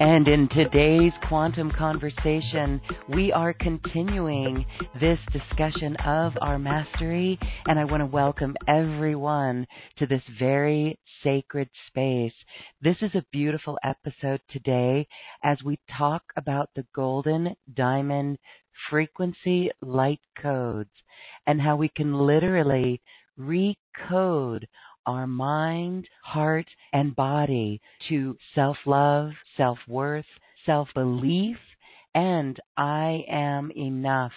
And in today's quantum conversation, we are continuing this discussion of our mastery. And I want to welcome everyone to this very sacred space. This is a beautiful episode today as we talk about the golden diamond frequency light codes and how we can literally recode our mind, heart, and body to self love, self worth, self belief, and I am enough.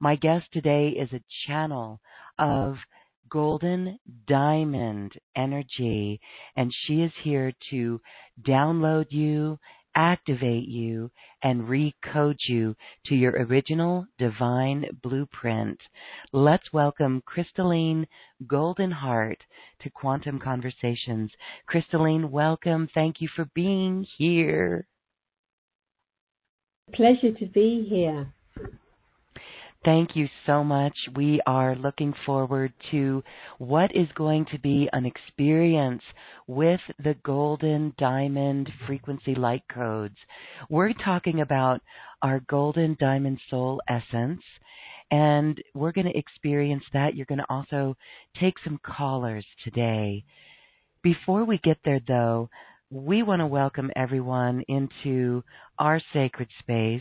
My guest today is a channel of golden diamond energy, and she is here to download you activate you and recode you to your original divine blueprint. Let's welcome Crystalline Goldenheart to Quantum Conversations. Crystalline, welcome. Thank you for being here. Pleasure to be here. Thank you so much. We are looking forward to what is going to be an experience with the golden diamond frequency light codes. We're talking about our golden diamond soul essence, and we're going to experience that. You're going to also take some callers today. Before we get there, though, we want to welcome everyone into our sacred space.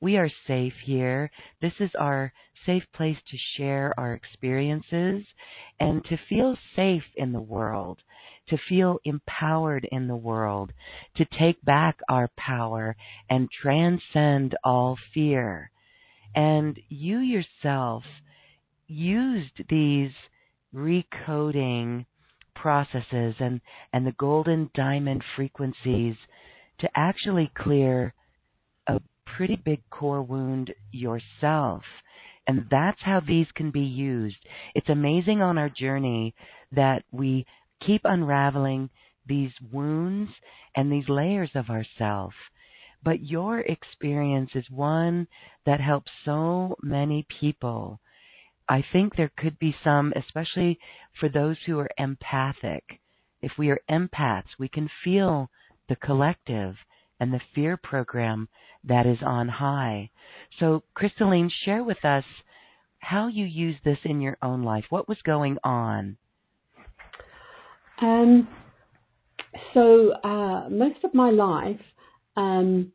We are safe here. This is our safe place to share our experiences and to feel safe in the world, to feel empowered in the world, to take back our power and transcend all fear. And you yourself used these recoding processes and, and the golden diamond frequencies to actually clear a pretty big core wound yourself. And that's how these can be used. It's amazing on our journey that we keep unraveling these wounds and these layers of ourself. But your experience is one that helps so many people I think there could be some, especially for those who are empathic. If we are empaths, we can feel the collective and the fear program that is on high. So, Crystalline, share with us how you use this in your own life. What was going on? Um, so, uh, most of my life, um,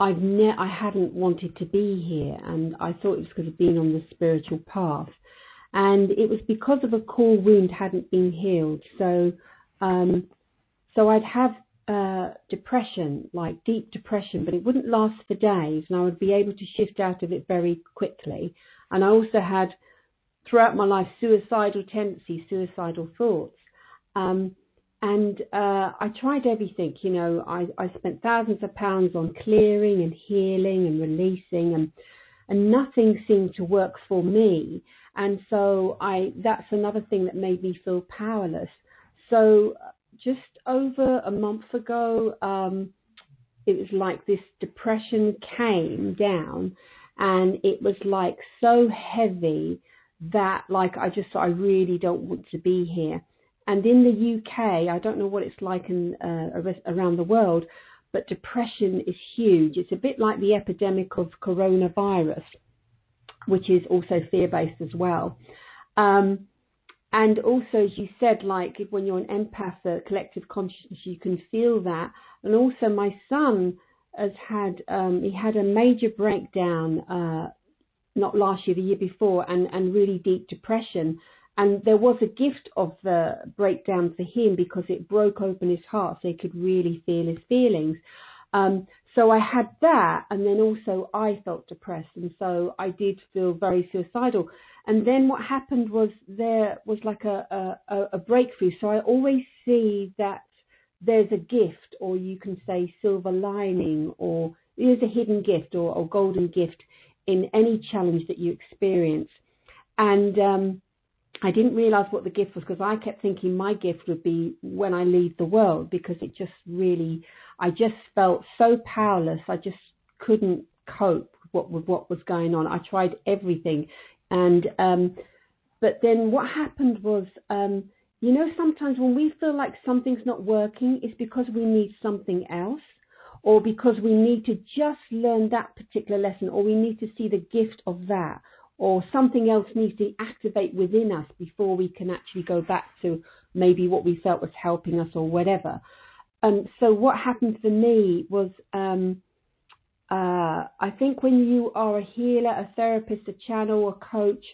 I've ne- I hadn't wanted to be here, and I thought it was because of being on the spiritual path, and it was because of a core wound hadn't been healed. So, um, so I'd have uh, depression, like deep depression, but it wouldn't last for days, and I would be able to shift out of it very quickly. And I also had, throughout my life, suicidal tendencies, suicidal thoughts. Um, and uh, I tried everything. You know, I, I spent thousands of pounds on clearing and healing and releasing, and and nothing seemed to work for me. And so I that's another thing that made me feel powerless. So just over a month ago, um, it was like this depression came down and it was like so heavy that like I just I really don't want to be here. And in the UK, I don't know what it's like in uh, around the world, but depression is huge. It's a bit like the epidemic of coronavirus, which is also fear-based as well. Um, and also, as you said, like when you're an empath, a collective consciousness, you can feel that. And also, my son has had um, he had a major breakdown uh, not last year, the year before, and and really deep depression. And there was a gift of the breakdown for him because it broke open his heart so he could really feel his feelings. Um, so I had that, and then also I felt depressed, and so I did feel very suicidal. And then what happened was there was like a, a, a breakthrough. So I always see that there's a gift, or you can say silver lining, or there's a hidden gift or, or golden gift in any challenge that you experience. And um, I didn't realize what the gift was because I kept thinking my gift would be when I leave the world because it just really, I just felt so powerless. I just couldn't cope with what, with what was going on. I tried everything. And um, but then what happened was, um, you know, sometimes when we feel like something's not working, it's because we need something else, or because we need to just learn that particular lesson, or we need to see the gift of that, or something else needs to activate within us before we can actually go back to maybe what we felt was helping us or whatever. Um, so what happened for me was um, uh, I think when you are a healer, a therapist, a channel, a coach,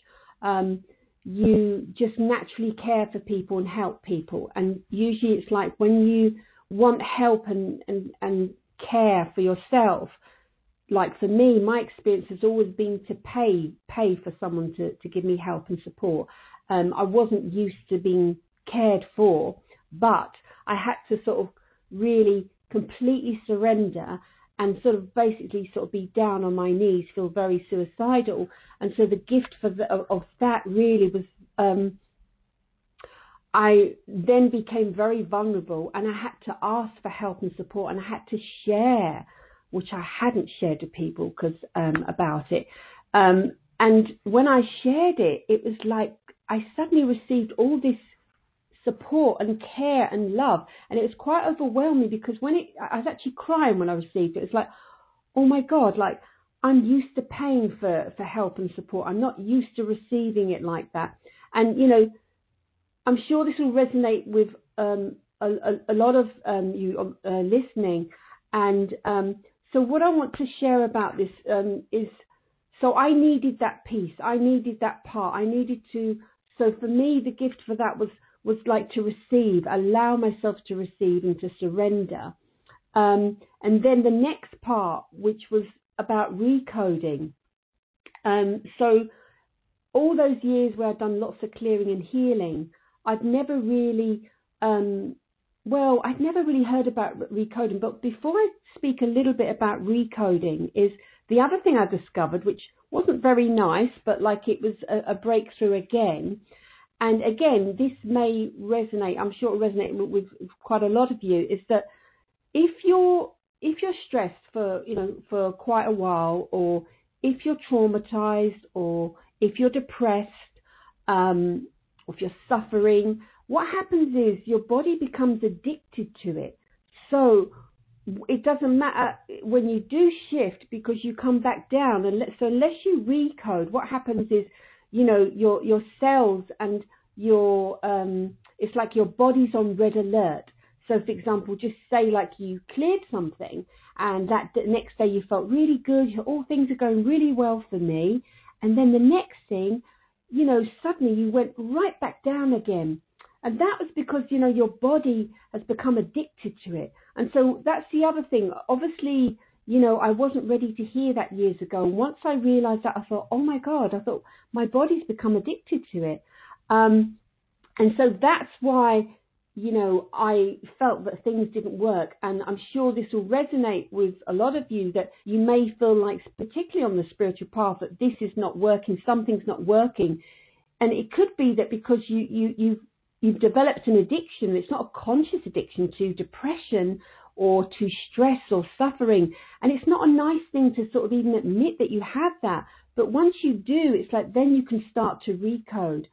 um, you just naturally care for people and help people. And usually it's like when you want help and, and, and care for yourself, like for me, my experience has always been to pay pay for someone to, to give me help and support. Um, I wasn't used to being cared for, but I had to sort of really completely surrender and sort of basically sort of be down on my knees, feel very suicidal. And so the gift for the, of that really was, um, I then became very vulnerable and I had to ask for help and support and I had to share, which I hadn't shared to people because um, about it. Um, and when I shared it, it was like I suddenly received all this support and care and love. And it was quite overwhelming because when it, I was actually crying when I received it. It's like, oh my God, like I'm used to paying for, for help and support. I'm not used to receiving it like that. And, you know, I'm sure this will resonate with um, a, a, a, lot of um, you uh, listening. And um, so, what I want to share about this um, is so I needed that piece, I needed that part, I needed to. So, for me, the gift for that was was like to receive, allow myself to receive and to surrender. Um, and then the next part, which was about recoding. Um, so all those years where I've done lots of clearing and healing, I've never really, um, well, I've never really heard about recoding. But before I speak a little bit about recoding, is the other thing I discovered, which wasn't very nice, but like it was a, a breakthrough again, and again, this may resonate. I'm sure it will resonate with, with quite a lot of you. Is that if you're if you're stressed for you know for quite a while, or if you're traumatized, or if you're depressed, um, or if you're suffering, what happens is your body becomes addicted to it. So it doesn't matter when you do shift because you come back down. And so unless you recode, what happens is you know your your cells and your um, it's like your body's on red alert. So, for example, just say like you cleared something, and that next day you felt really good. All things are going really well for me, and then the next thing, you know, suddenly you went right back down again. And that was because, you know, your body has become addicted to it. And so that's the other thing. Obviously, you know, I wasn't ready to hear that years ago. And once I realized that, I thought, oh my God, I thought my body's become addicted to it. Um, and so that's why, you know, I felt that things didn't work. And I'm sure this will resonate with a lot of you that you may feel like, particularly on the spiritual path, that this is not working, something's not working. And it could be that because you, you, you you've developed an addiction. It's not a conscious addiction to depression or to stress or suffering. And it's not a nice thing to sort of even admit that you have that. But once you do, it's like then you can start to recode.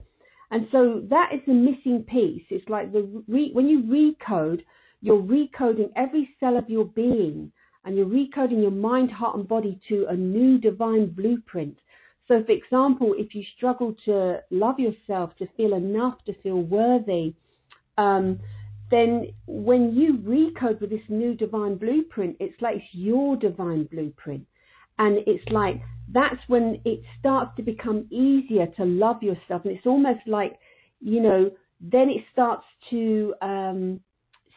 And so that is the missing piece. It's like the re- when you recode, you're recoding every cell of your being and you're recoding your mind, heart, and body to a new divine blueprint. So, for example, if you struggle to love yourself, to feel enough, to feel worthy, um, then when you recode with this new divine blueprint, it's like it's your divine blueprint. And it's like that's when it starts to become easier to love yourself. And it's almost like, you know, then it starts to um,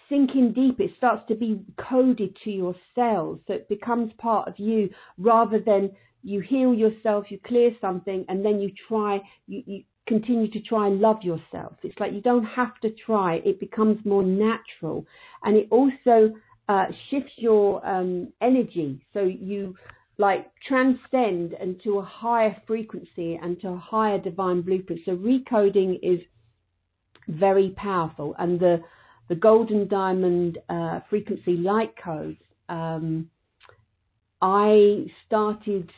sink in deep. It starts to be coded to your cells. So it becomes part of you rather than you heal yourself, you clear something, and then you try, you, you continue to try and love yourself. It's like you don't have to try. It becomes more natural. And it also uh, shifts your um, energy. So you like transcend into a higher frequency and to a higher divine blueprint. So recoding is very powerful, and the the golden diamond uh, frequency light codes. Um, I started,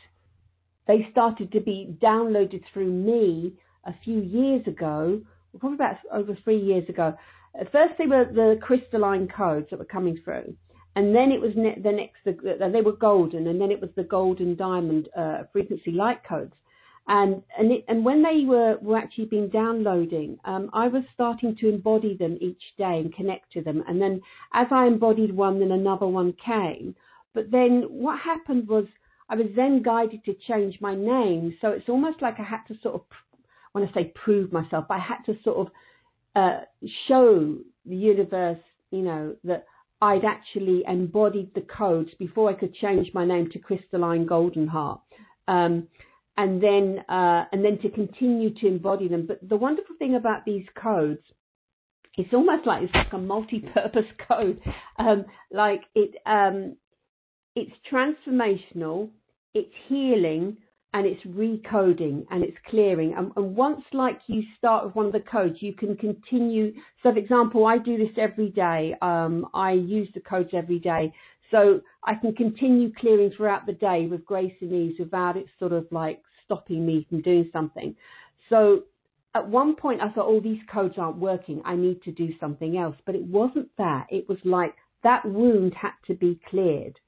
they started to be downloaded through me a few years ago, probably about over three years ago. First, they were the crystalline codes that were coming through and then it was ne- the next the, they were golden and then it was the golden diamond uh, frequency light codes. And and it, and when they were were actually being downloading um, I was starting to embody them each day and connect to them. And then as I embodied one then another one came. But then what happened was I was then guided to change my name so it's almost like I had to sort of when I say prove myself I had to sort of uh, show the universe you know that I'd actually embodied the codes before I could change my name to Crystalline Golden Heart. Um, and then uh, and then to continue to embody them. But the wonderful thing about these codes, it's almost like it's like a multi-purpose code. Um, like it, um, it's transformational, it's healing, and it's recoding and it's clearing. And, and, once like you start with one of the codes, you can continue. So for example, I do this every day. Um, I use the codes every day. So I can continue clearing throughout the day with grace and ease without it sort of like stopping me from doing something. So at one point I thought, oh, these codes aren't working. I need to do something else. But it wasn't that. It was like that wound had to be cleared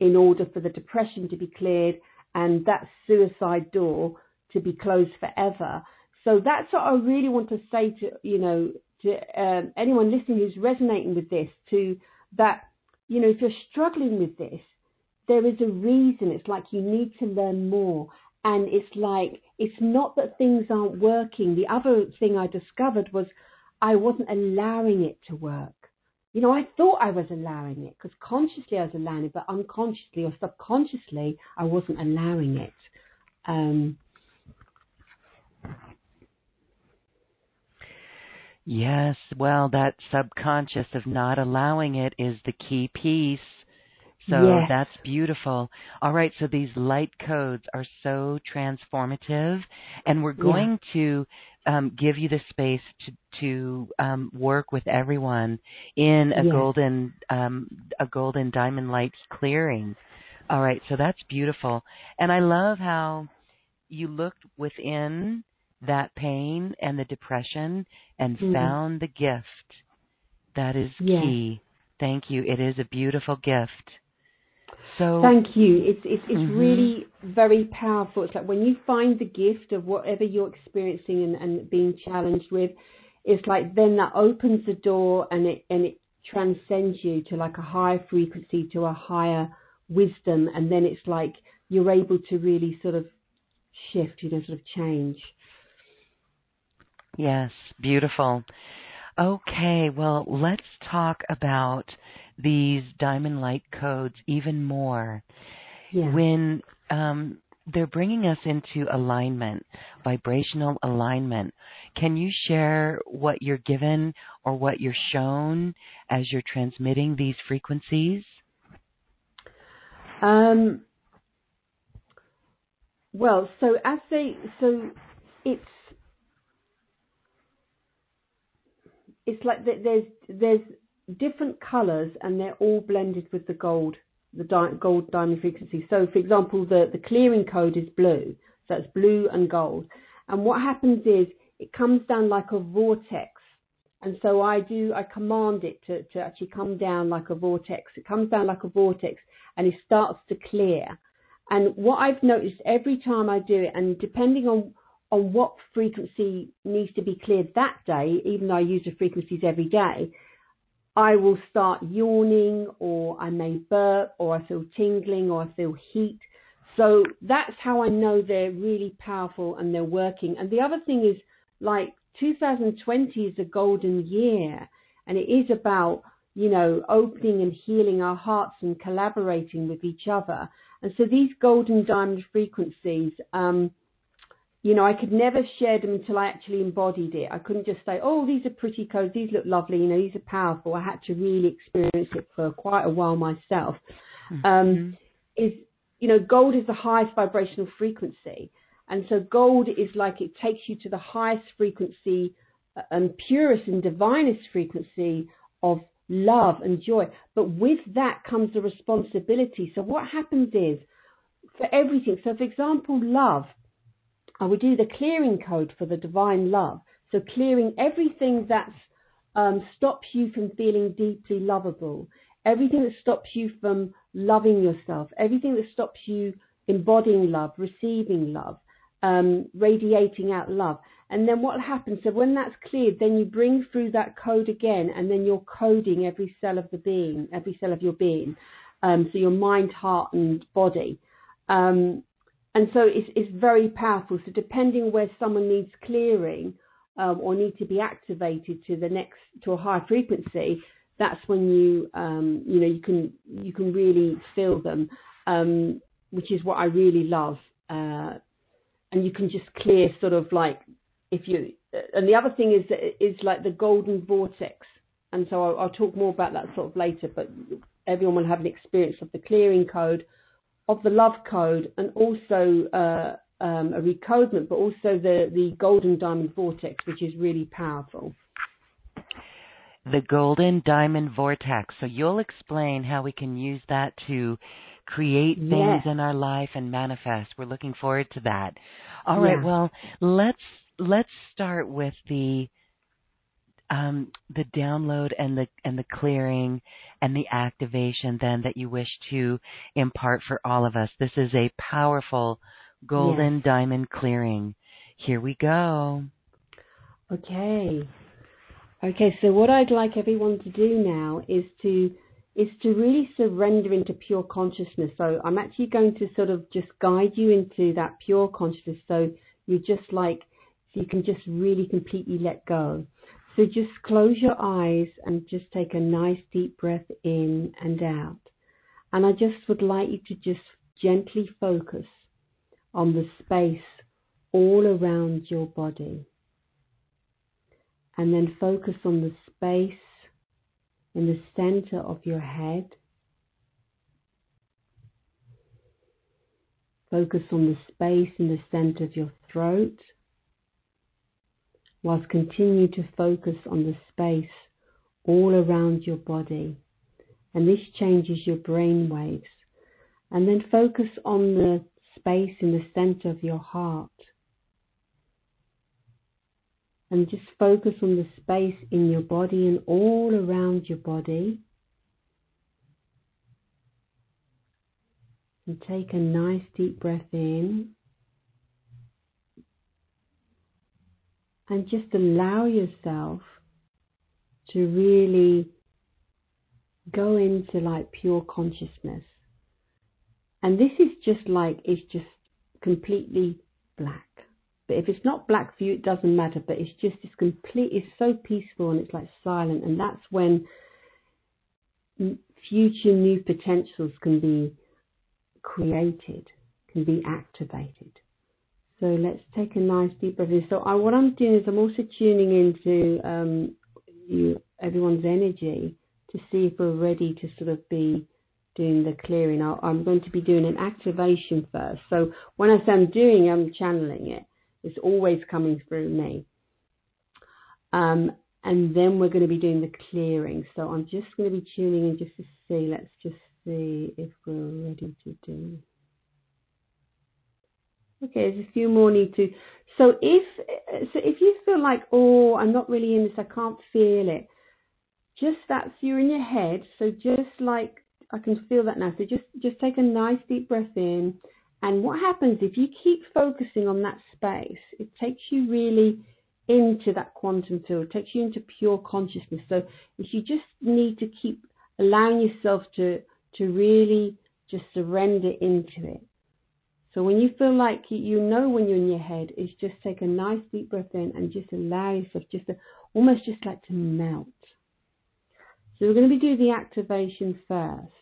in order for the depression to be cleared and that suicide door to be closed forever. So that's what I really want to say to you know to um, anyone listening who's resonating with this. To that you know if you're struggling with this, there is a reason. It's like you need to learn more, and it's like it's not that things aren't working. The other thing I discovered was I wasn't allowing it to work. You know, I thought I was allowing it because consciously I was allowing it, but unconsciously or subconsciously I wasn't allowing it. Um, yes, well, that subconscious of not allowing it is the key piece. So yes. that's beautiful. All right, so these light codes are so transformative, and we're going yeah. to um, give you the space to to um, work with everyone in a yes. golden um, a golden diamond lights clearing. All right, so that's beautiful, and I love how you looked within that pain and the depression and mm-hmm. found the gift. That is yes. key. Thank you. It is a beautiful gift. So thank you. It's it's it's mm-hmm. really very powerful. It's like when you find the gift of whatever you're experiencing and, and being challenged with, it's like then that opens the door and it and it transcends you to like a higher frequency, to a higher wisdom, and then it's like you're able to really sort of shift, you know, sort of change. Yes, beautiful. Okay, well, let's talk about these diamond light codes even more. Yeah. When um, they're bringing us into alignment, vibrational alignment, can you share what you're given or what you're shown as you're transmitting these frequencies? Um, well, so as they, so it's it's like there's there's different colours and they're all blended with the gold, the di- gold diamond frequency. So, for example, the the clearing code is blue, so it's blue and gold. And what happens is it comes down like a vortex. And so I do, I command it to, to actually come down like a vortex. It comes down like a vortex and it starts to clear. And what I've noticed every time I do it, and depending on on what frequency needs to be cleared that day, even though I use the frequencies every day, I will start yawning or I may burp or I feel tingling or I feel heat. So that's how I know they're really powerful and they're working. And the other thing is like 2020 is a golden year and it is about, you know, opening and healing our hearts and collaborating with each other. And so these golden diamond frequencies, um, you know, I could never share them until I actually embodied it. I couldn't just say, oh, these are pretty codes, these look lovely, you know, these are powerful. I had to really experience it for quite a while myself. Mm-hmm. Um, is, you know, gold is the highest vibrational frequency. And so gold is like it takes you to the highest frequency uh, and purest and divinest frequency of love and joy. But with that comes the responsibility. So what happens is for everything, so for example, love, I would do the clearing code for the divine love. So clearing everything that um, stops you from feeling deeply lovable, everything that stops you from loving yourself, everything that stops you embodying love, receiving love, um, radiating out love. And then what happens? So when that's cleared, then you bring through that code again, and then you're coding every cell of the being, every cell of your being. Um, so your mind, heart, and body. Um, and so it's, it's very powerful. So depending where someone needs clearing um, or need to be activated to the next to a higher frequency, that's when you um, you know you can you can really feel them, um, which is what I really love. Uh, and you can just clear sort of like if you and the other thing is is like the golden vortex. And so I'll, I'll talk more about that sort of later. But everyone will have an experience of the clearing code of the love code and also uh, um, a recodement, but also the, the golden diamond vortex, which is really powerful. The golden diamond vortex. So you'll explain how we can use that to create things yes. in our life and manifest. We're looking forward to that. All yeah. right. Well, let's let's start with the um, the download and the and the clearing and the activation then that you wish to impart for all of us. This is a powerful golden yes. diamond clearing. Here we go. Okay. Okay, so what I'd like everyone to do now is to is to really surrender into pure consciousness. So I'm actually going to sort of just guide you into that pure consciousness so you just like so you can just really completely let go. So just close your eyes and just take a nice deep breath in and out. And I just would like you to just gently focus on the space all around your body. And then focus on the space in the center of your head. Focus on the space in the center of your throat whilst continue to focus on the space all around your body. And this changes your brain waves. And then focus on the space in the center of your heart. And just focus on the space in your body and all around your body. And take a nice deep breath in. And just allow yourself to really go into like pure consciousness. And this is just like, it's just completely black. But if it's not black for you, it doesn't matter. But it's just, it's complete, it's so peaceful and it's like silent. And that's when future new potentials can be created, can be activated. So let's take a nice deep breath in. So I, what I'm doing is I'm also tuning into um, you, everyone's energy to see if we're ready to sort of be doing the clearing. i am going to be doing an activation first. So when I say I'm doing, I'm channeling it. It's always coming through me. Um, and then we're going to be doing the clearing. So I'm just going to be tuning in just to see. Let's just see if we're ready to do. Okay, there's a few more need to. So if so, if you feel like, oh, I'm not really in this, I can't feel it. Just that's you're in your head. So just like I can feel that now. So just just take a nice deep breath in. And what happens if you keep focusing on that space? It takes you really into that quantum field, it takes you into pure consciousness. So if you just need to keep allowing yourself to to really just surrender into it. So when you feel like you know when you're in your head, is just take a nice deep breath in and just allow yourself just to almost just like to melt. So we're going to be doing the activation first,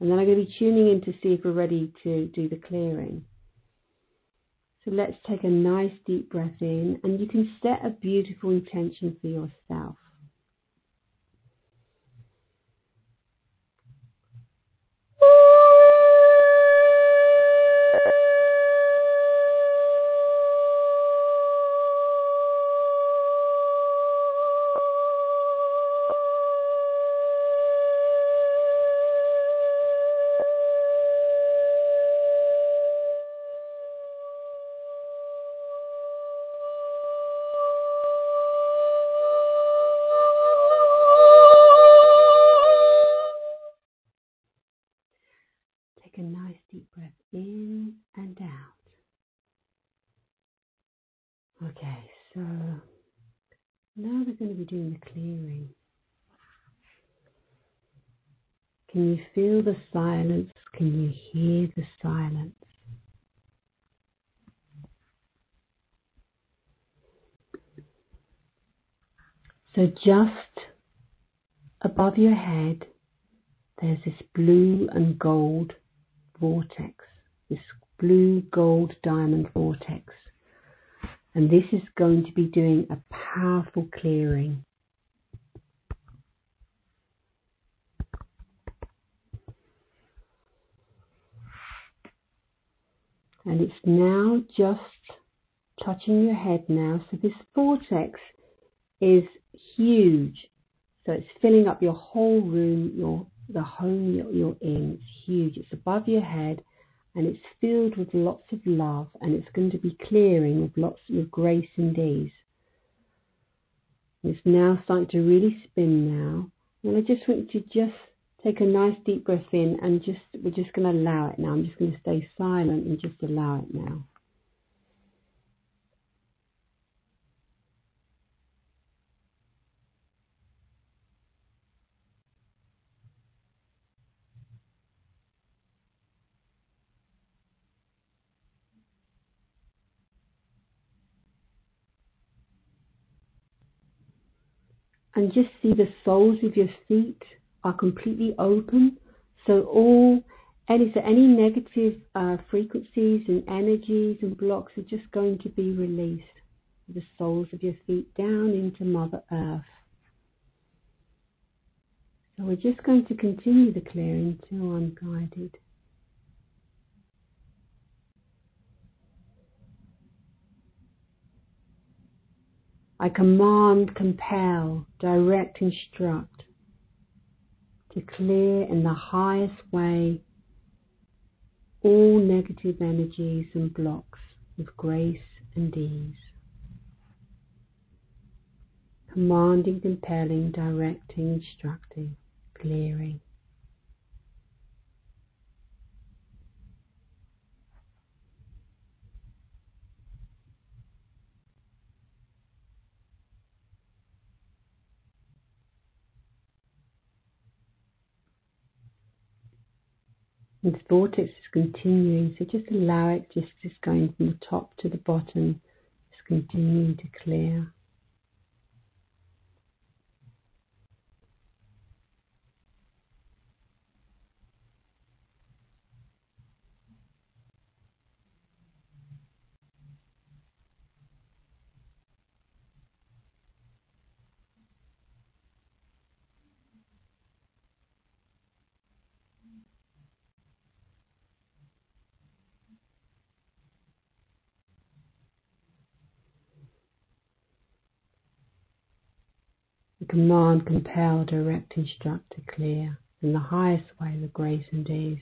and then I'm going to be tuning in to see if we're ready to do the clearing. So let's take a nice deep breath in, and you can set a beautiful intention for yourself. The silence? Can you hear the silence? So just above your head, there's this blue and gold vortex, this blue gold diamond vortex. And this is going to be doing a powerful clearing and it's now just touching your head now. So this vortex is huge. So it's filling up your whole room, your the home you're, in. It's huge. It's above your head and it's filled with lots of love and it's going to be clearing with lots of grace and ease. It's now starting to really spin now. And I just want you to just Take a nice deep breath in and just we're just going to allow it now. I'm just going to stay silent and just allow it now. And just see the soles of your feet are completely open. So all any so any negative uh, frequencies and energies and blocks are just going to be released. The soles of your feet down into Mother Earth. So we're just going to continue the clearing until I'm guided. I command, compel, direct, instruct to clear in the highest way all negative energies and blocks with grace and ease. Commanding, compelling, directing, instructing, clearing. This vortex is continuing, so just allow it, just, just going from the top to the bottom, just continuing to clear. Command, compel, direct, instruct, declare in the highest way with grace and ease.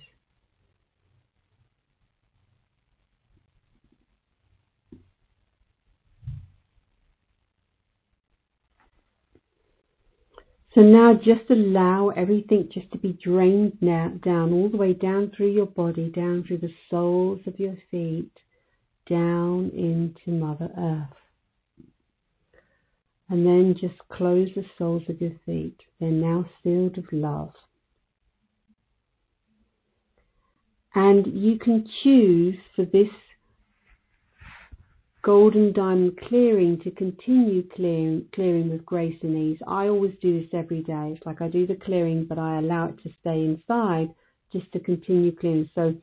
So now just allow everything just to be drained now, down all the way down through your body, down through the soles of your feet, down into Mother Earth. And then just close the soles of your feet. They're now sealed with love. And you can choose for this golden diamond clearing to continue clearing, clearing with grace and ease. I always do this every day. It's like I do the clearing, but I allow it to stay inside just to continue clearing. So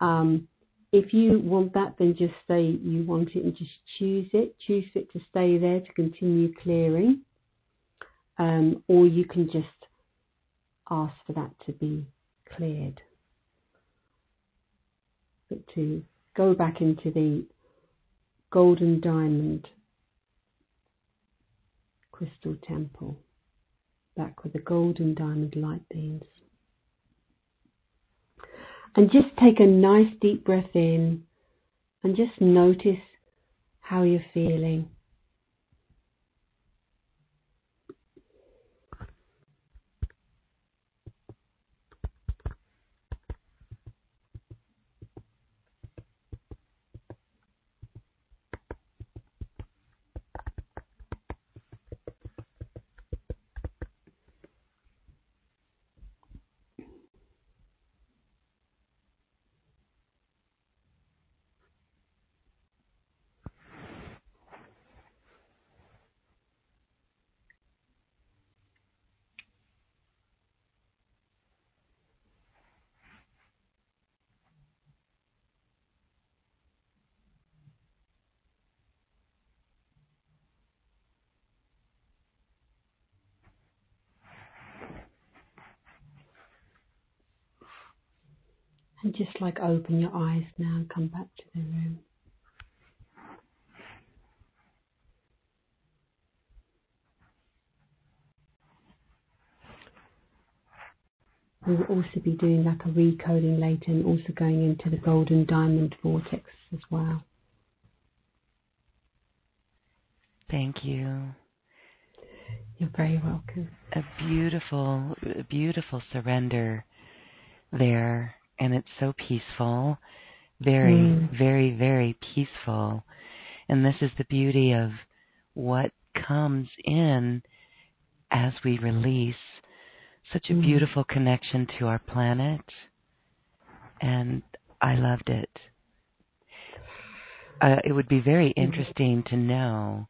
um, if you want that, then just say you want it and just choose it. Choose it to stay there to continue clearing. Um, or you can just ask for that to be cleared. But to go back into the golden diamond crystal temple back with the golden diamond light beams. And just take a nice deep breath in and just notice how you're feeling. Just like open your eyes now and come back to the room. We'll also be doing like a recoding later and also going into the golden diamond vortex as well. Thank you. You're very welcome. A beautiful, beautiful surrender there and it's so peaceful, very, mm. very, very peaceful. And this is the beauty of what comes in as we release such a mm. beautiful connection to our planet. And I loved it. Uh, it would be very mm. interesting to know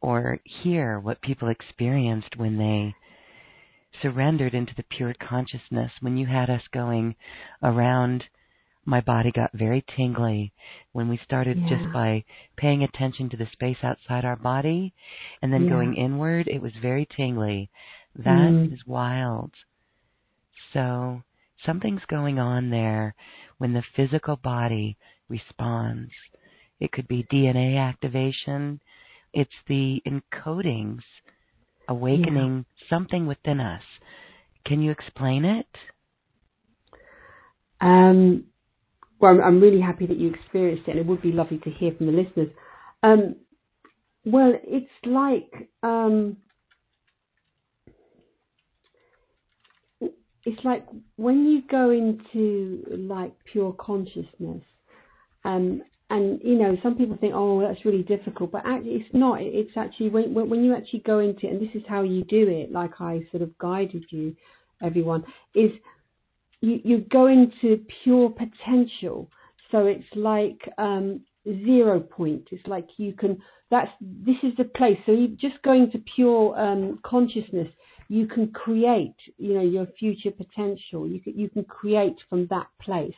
or hear what people experienced when they surrendered into the pure consciousness, when you had us going around, my body got very tingly when we started yeah. just by paying attention to the space outside our body and then yeah. going inward, it was very tingly. That mm. is wild. So something's going on there when the physical body responds. It could be DNA activation. It's the encodings awakening yeah. something within us. Can you explain it? Um, well, I'm, really happy that you experienced it, and it would be lovely to hear from the listeners. Um, well, it's like um, it's like when you go into like pure consciousness, um, and you know some people think oh that's really difficult but actually it's not. It's actually when when you actually go into it and this is how you do it like i sort of guided you everyone is you you go into pure potential. So it's like um zero point. It's like you can that's this is the place. So you just going to pure um consciousness you can create you know your future potential. You can you can create from that place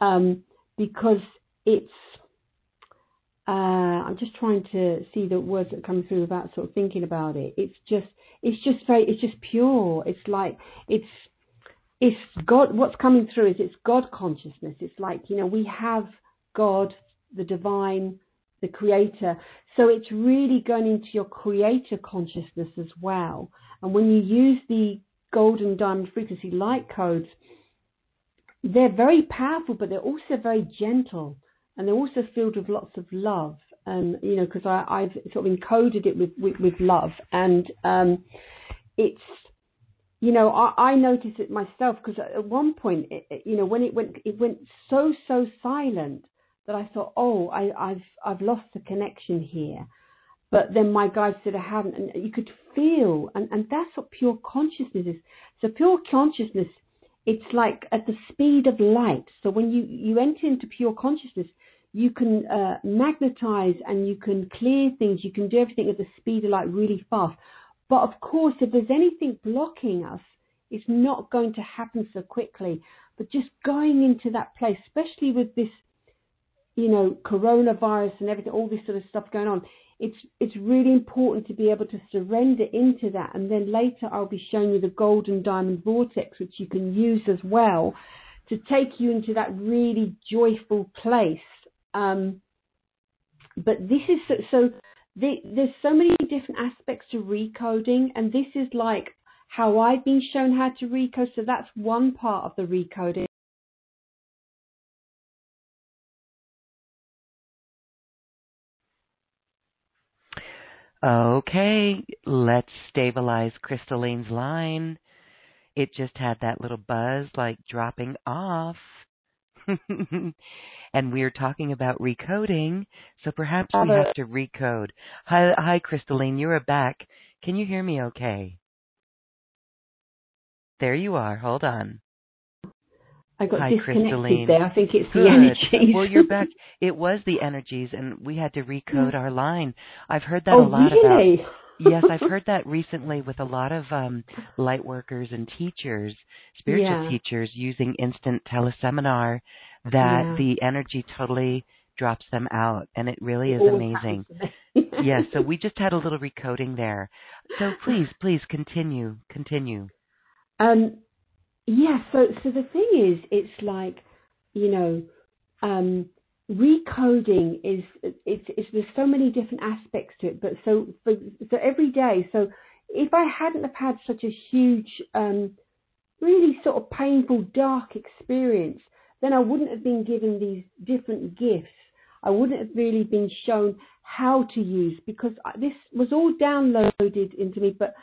um because it's uh, I'm just trying to see the words that come through without sort of thinking about it. It's just it's just very it's just pure. It's like it's it's God what's coming through is it's God consciousness. It's like, you know, we have God, the divine the creator. So it's really going into your creator consciousness as well. And when you use the golden diamond frequency light codes, they're very powerful, but they're also very gentle, and they're also filled with lots of love. Um, you know, because I've sort of encoded it with with, with love, and um, it's you know I, I noticed it myself because at one point, it, you know, when it went it went so so silent that I thought, oh, I, I've I've lost the connection here. But then my guide said I hadn't, and you could feel, and, and that's what pure consciousness is. So pure consciousness it's like at the speed of light. So when you, you enter into pure consciousness, you can uh, magnetize and you can clear things. You can do everything at the speed of light really fast. But of course, if there's anything blocking us, it's not going to happen so quickly. But just going into that place, especially with this, you know, coronavirus and everything, all this sort of stuff going on, it's it's really important to be able to surrender into that and then later I'll be showing you the golden diamond vortex which you can use as well to take you into that really joyful place. Um, but this is so, so the, there's so many different aspects to recoding and this is like how I've been shown how to recode. So that's one part of the recoding Okay, let's stabilize Crystalline's line. It just had that little buzz like dropping off. and we're talking about recoding, so perhaps we have to recode. Hi, hi, Crystalline, you're back. Can you hear me okay? There you are. Hold on. I got Hi, disconnected there. I think it's Good. the energies. well, you're back. It was the energies, and we had to recode our line. I've heard that oh, a lot really? about. yes, I've heard that recently with a lot of um, light workers and teachers, spiritual Yeah. teachers, using instant teleseminar. That Yeah. the energy totally drops them out, and it really is It amazing. happens to me. yes, so we just had a little recoding there. So please, please continue, continue. Um, yeah. So, so the thing is, it's like, you know, um, recoding is it's, it's there's so many different aspects to it. But so for so every day, so if I hadn't have had such a huge, um, really sort of painful, dark experience, then I wouldn't have been given these different gifts. I wouldn't have really been shown how to use because this was all downloaded into me, but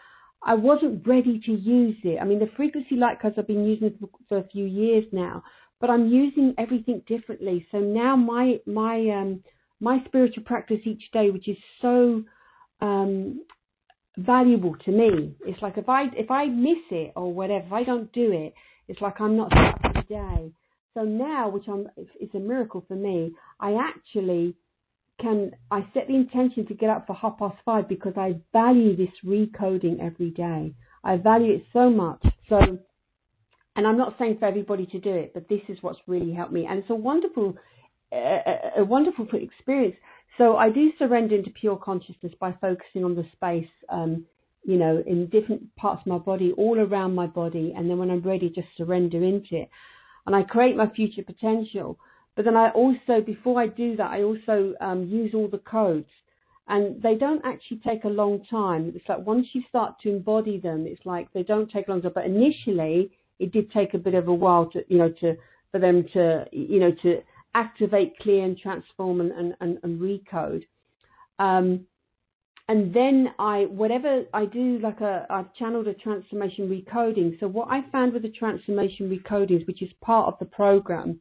I wasn't ready to use it. I mean, the frequency light codes I've been using for, for a few years now, but I'm using everything differently. So now my my um my spiritual practice each day, which is so um valuable to me. It's like if I if I miss it or whatever, if I don't do it, it's like I'm not set for the day. So now, which I'm, it's a miracle for me. I actually can I set the intention to get up for half past five because I value this recoding every day. I value it so much. So, and I'm not saying for everybody to do it, but this is what's really helped me, and it's a wonderful, a, a wonderful experience. So I do surrender into pure consciousness by focusing on the space, um, you know, in different parts of my body, all around my body, and then when I'm ready, just surrender into it, and I create my future potential. But then I also, before I do that, I also um, use all the codes. And they don't actually take a long time. It's like once you start to embody them, it's like they don't take a long time. But initially, it did take a bit of a while to, you know, to for them to, you know, to activate, clear, and transform and and, and, and recode. Um, and then I, whatever I do, like a, I've channeled a transformation recoding. So what I found with the transformation recodings, which is part of the program,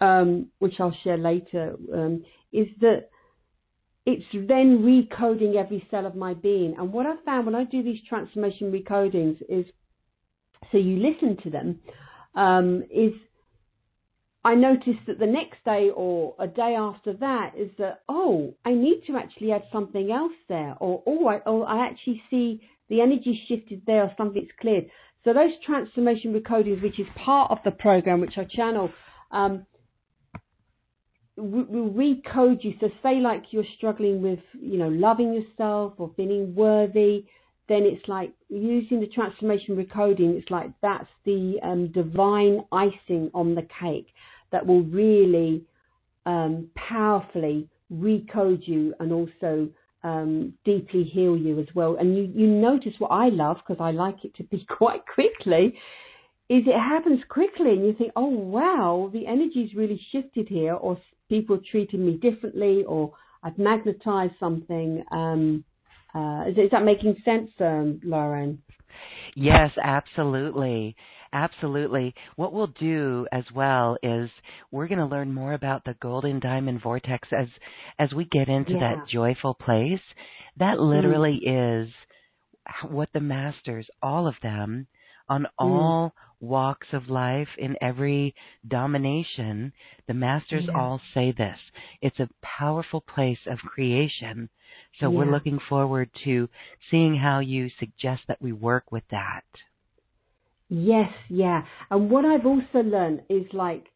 um, which I'll share later, um, is that it's then recoding every cell of my being. And what I found when I do these transformation recodings is, so you listen to them, um, is I noticed that the next day or a day after that is that, oh, I need to actually add something else there, or oh, I, oh, I actually see the energy shifted there or something's cleared. So those transformation recodings, which is part of the program, which I channel, um, will recode you. So say like you're struggling with, you know, loving yourself or feeling worthy, then it's like using the transformation recoding. It's like that's the um, divine icing on the cake that will really um, powerfully recode you and also um, deeply heal you as well. And you, you notice what I love because I like it to be quite quickly is it happens quickly and you think, oh wow, the energy's really shifted here or people treating me differently or I've magnetized something. Um, uh, is, is, that making sense, um, Lauren? Yes, absolutely. Absolutely. What we'll do as well is we're going to learn more about the golden diamond vortex as as we get into yeah. that joyful place. That literally mm. is what the masters, all of them, on mm. Walks of life in every domination, the masters yeah. all say this. It's a powerful place of creation. So yeah. we're looking forward to seeing how you suggest that we work with that. Yes, yeah. And what I've also learned is like,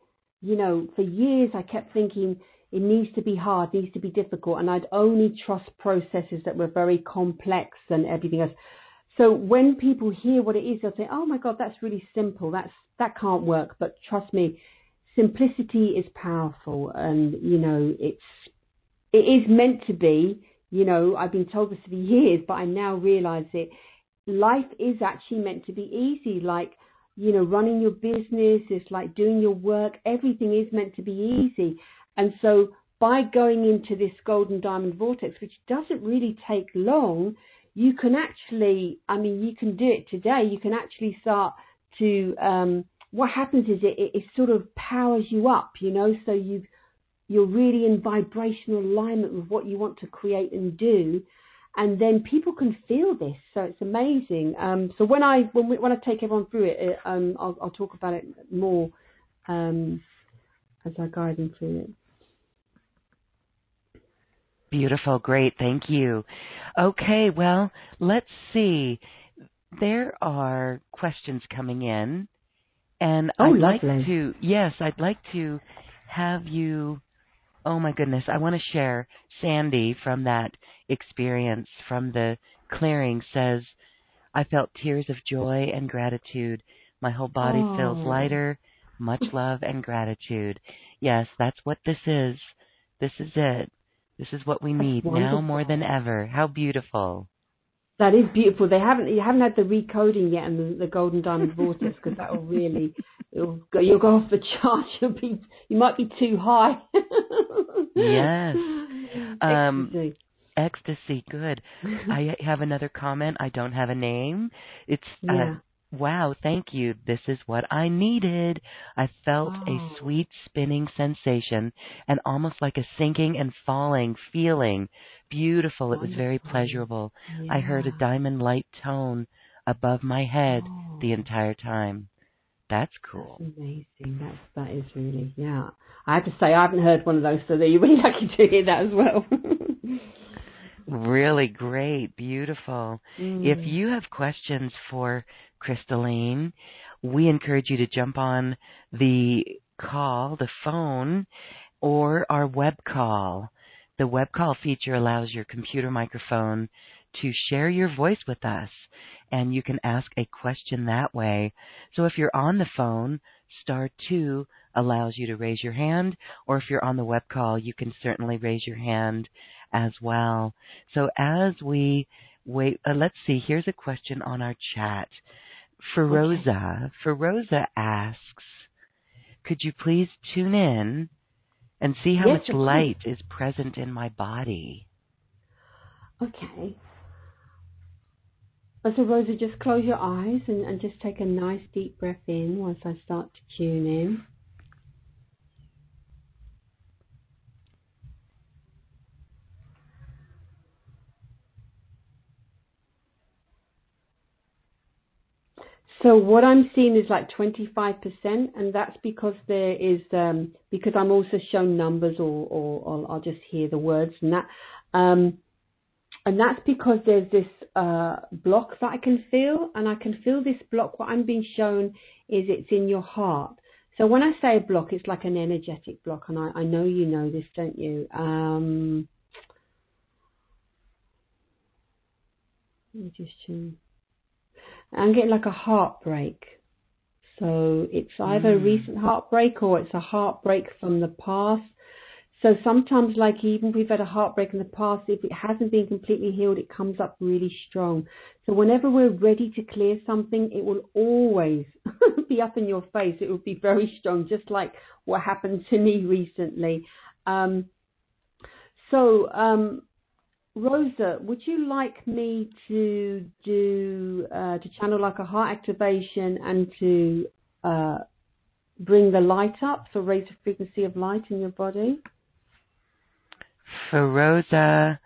you know, for years I kept thinking it needs to be hard, needs to be difficult, and I'd only trust processes that were very complex and everything else. So when people hear what it is, they'll say, "Oh my God, that's really simple. That's that can't work." But trust me, simplicity is powerful, and you know, it's it is meant to be. You know, I've been told this for years, but I now realise it life is actually meant to be easy. Like, you know, running your business is like doing your work. Everything is meant to be easy. And so by going into this golden diamond vortex, which doesn't really take long, you can actually, I mean, you can do it today. You can actually start to, um, what happens is it, it, it sort of powers you up, you know, so you you're really in vibrational alignment with what you want to create and do and then people can feel this. So it's amazing. Um, so when I when we, when I take everyone through it, it um, I'll, I'll, talk about it more um, as I guide them through it. Beautiful, great, thank you. Okay, well, let's see. There are questions coming in, and oh, I'd lovely. like to yes, I'd like to have you oh my goodness, I want to share Sandy from that experience from the clearing says, I felt tears of joy and gratitude. My whole body oh. feels lighter. Much love and gratitude. Yes, that's what this is. This is it. This is what we need now more than ever. How beautiful. That is beautiful. They haven't you haven't had the recoding yet and the, the golden diamond vortex because that will really it'll go, you'll go off the chart. You'll be you might be too high. yes. Um, ecstasy. ecstasy. Good. I have another comment. I don't have a name. It's uh, yeah. Uh, Wow, thank you. This is what I needed. I felt oh. a sweet spinning sensation and almost like a sinking and falling feeling beautiful. Wonderful. It was very pleasurable. Yeah. I heard a diamond light tone above my head oh. the entire time. That's cool. That's amazing. That's that is really yeah. I have to say I haven't heard one of those, so you're really lucky to hear that as well. really great, beautiful. Mm. If you have questions for Crystalline, we encourage you to jump on the call, the phone, or our web call. The web call feature allows your computer microphone to share your voice with us, and you can ask a question that way. So if you're on the phone, star 2 allows you to raise your hand, or if you're on the web call, you can certainly raise your hand as well. So as we wait, uh, let's see, here's a question on our chat. Feroza, okay. Feroza asks, could you please tune in and see how yes, much light is present in my body. Okay. Uh, so, Rosa, just close your eyes and, and just take a nice deep breath in once I start to tune in. So what I'm seeing is like 25%, and that's because there is um, because I'm also shown numbers, or, or, or, I'll just hear the words, and that, um, and that's because there's this uh, block that I can feel, and I can feel this block. What I'm being shown is it's in your heart. So when I say a block, it's like an energetic block, and I, I know you know this, don't you? Um, let me just choose. I'm getting like a heartbreak. So it's either mm. a recent heartbreak or it's a heartbreak from the past. So sometimes, like even if we've had a heartbreak in the past, if it hasn't been completely healed, it comes up really strong. So whenever we're ready to clear something, it will always be up in your face. It will be very strong, just like what happened to me recently. Um, so, um, Rosa, would you like me to do uh, to channel like a heart activation and to uh, bring the light up, so raise the frequency of light in your body? For Rosa,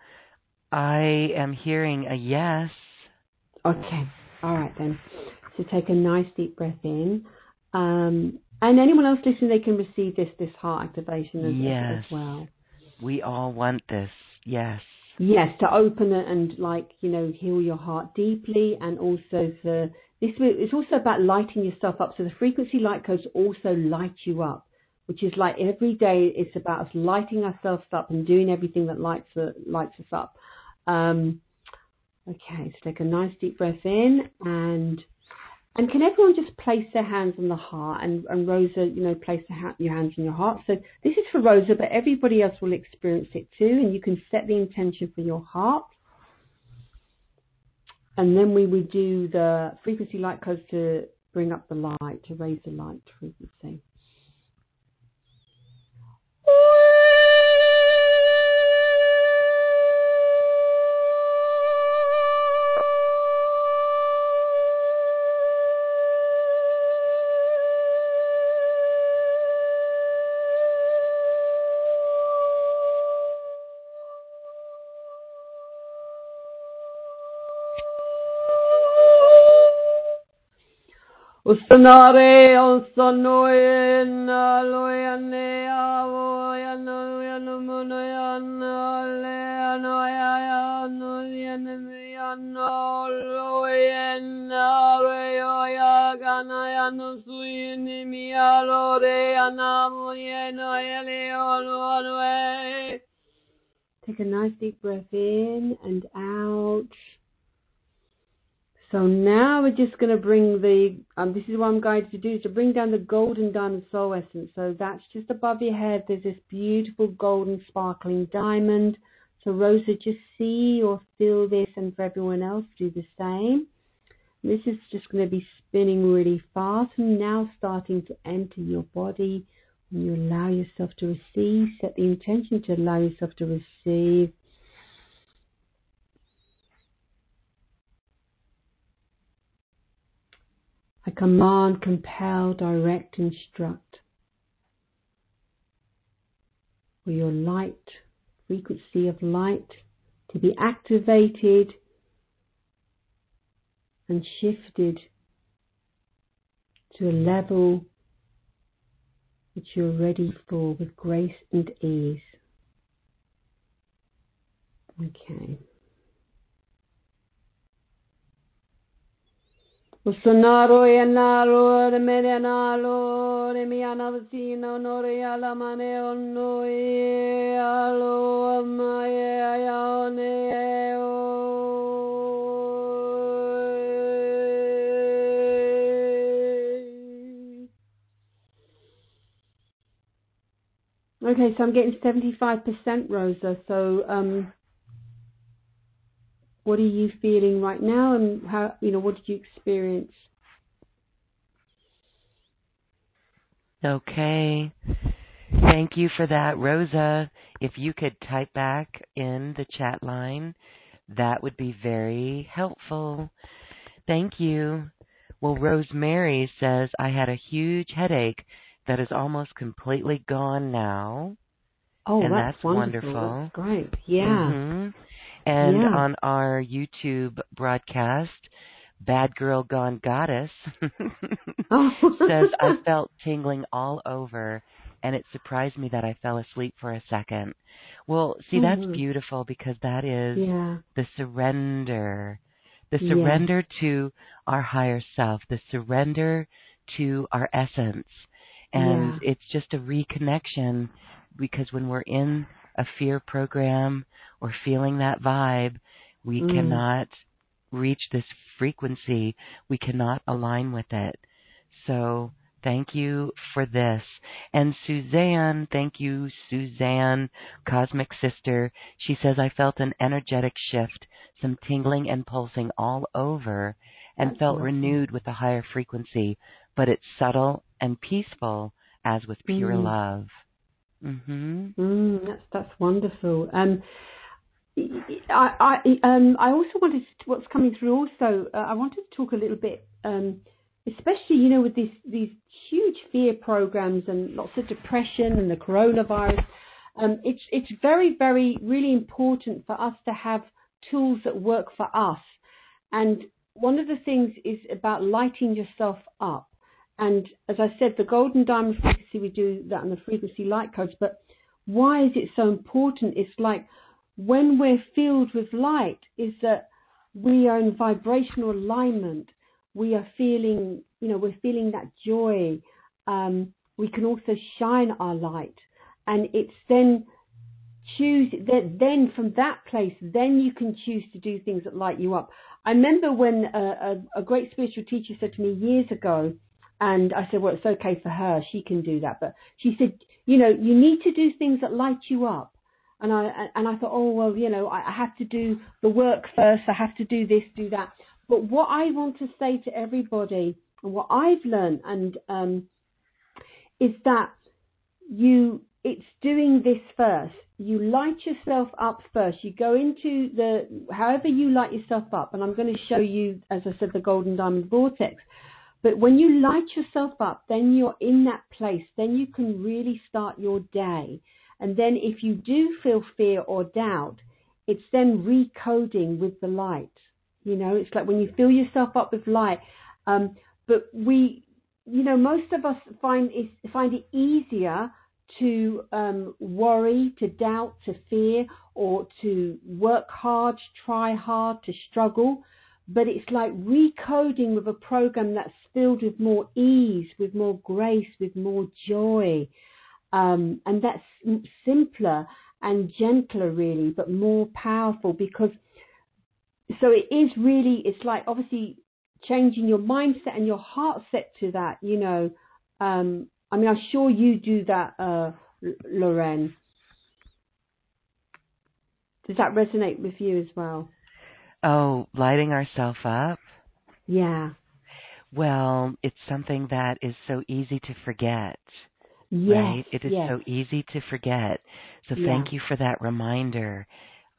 I am hearing a yes. Okay. All right then. So take a nice deep breath in. Um, and anyone else listening, they can receive this this heart activation as, yes. as well. We all want this. Yes. Yes, to open it and like you know heal your heart deeply, and also for this. It's also about lighting yourself up. So the frequency light codes also light you up, which is like every day. It's about us lighting ourselves up and doing everything that lights lights us up. Um, okay, so take a nice deep breath in and and can everyone just place their hands on the heart? And, and Rosa, you know, place ha- your hands on your heart. So this is for Rosa, but everybody else will experience it too. And you can set the intention for your heart. And then we would do the frequency light codes to bring up the light, to raise the light frequency. Usanare osanoye naloyane avoyano yanamuno yanale anoya yanoyane yanaloyenare yoyagana yanusuyini mialore yanamoyeno yeleonoanwe Take a nice deep breath in and out. So now we're just going to bring the, um, this is what I'm guided to do, is to bring down the golden diamond soul essence. So that's just above your head. There's this beautiful golden sparkling diamond. So Rosa, just see or feel this and for everyone else, do the same. This is just going to be spinning really fast and now starting to enter your body. When you allow yourself to receive, set the intention to allow yourself to receive I command, compel, direct, instruct. For your light, frequency of light to be activated and shifted to a level which you're ready for with grace and ease. Okay. Remedianalo remiana vecino noriala mane alo amaye ayone Okay, so I'm getting 75% Rosa. So um, what are you feeling right now and how you know what did you experience? Okay. Thank you for that rosa. If you could type back in the chat line that would be very helpful. Thank you. Well rosemary says i had a huge headache that is almost completely gone now. Oh and that's, that's wonderful. wonderful. That's great. Yeah. Mm-hmm. And yeah. on our YouTube broadcast, Bad Girl Gone Goddess oh. says, I felt tingling all over, and it surprised me that I fell asleep for a second. Well, see, mm-hmm. that's beautiful because that is yeah. the surrender. The surrender yes. to our higher self, the surrender to our essence. And yeah. it's just a reconnection because when we're in a fear program or feeling that vibe, we mm. cannot reach this frequency. We cannot align with it. So Thank you for this. And Suzanne, thank you, Suzanne, Cosmic Sister. She says, I felt an energetic shift, some tingling and pulsing all over, and That's felt awesome. renewed with a higher frequency, but it's subtle and peaceful as with pure Mm. love. Mhm. Mm, that's that's wonderful. Um, I I um I also wanted to, what's coming through. Also, uh, I wanted to talk a little bit, um, especially you know with these these huge fear programs and lots of depression and the coronavirus. Um, it's it's very very really important for us to have tools that work for us. And one of the things is about lighting yourself up. And as I said, the golden diamond frequency, we do that on the frequency light codes. But why is it so important? It's like when we're filled with light, is that we are in vibrational alignment. We are feeling, you know, we're feeling that joy. Um, we can also shine our light. And it's then choose that then from that place then you can choose to do things that light you up i remember when a, a, a, great spiritual teacher said to me years ago and i said well it's okay for her she can do that but she said you know you need to do things that light you up and i and i thought oh well you know i, I have to do the work first i have to do this do that but what i want to say to everybody and what i've learned and um is that you it's doing this first. You light yourself up first. You go into the, however you light yourself up, and I'm going to show you, as I said, the golden diamond vortex. But when you light yourself up, then you're in that place. Then you can really start your day. And then if you do feel fear or doubt, it's then recoding with the light. You know, it's like when you fill yourself up with light. Um, but we, you know, most of us find it, find it easier to um, worry, to doubt, to fear, or to work hard, try hard, to struggle. But it's like recoding with a program that's filled with more ease, with more grace, with more joy. Um, and that's simpler and gentler, really, but more powerful because so it is really, it's like obviously changing your mindset and your heart set to that, you know. Um, I mean, I'm sure you do that, uh, Lorraine. Does that resonate with you as well? Oh, lighting ourselves up? Yeah. Well, it's something that is so easy to forget. Yes, right? It is yes. so easy to forget. So Yeah. thank you for that reminder.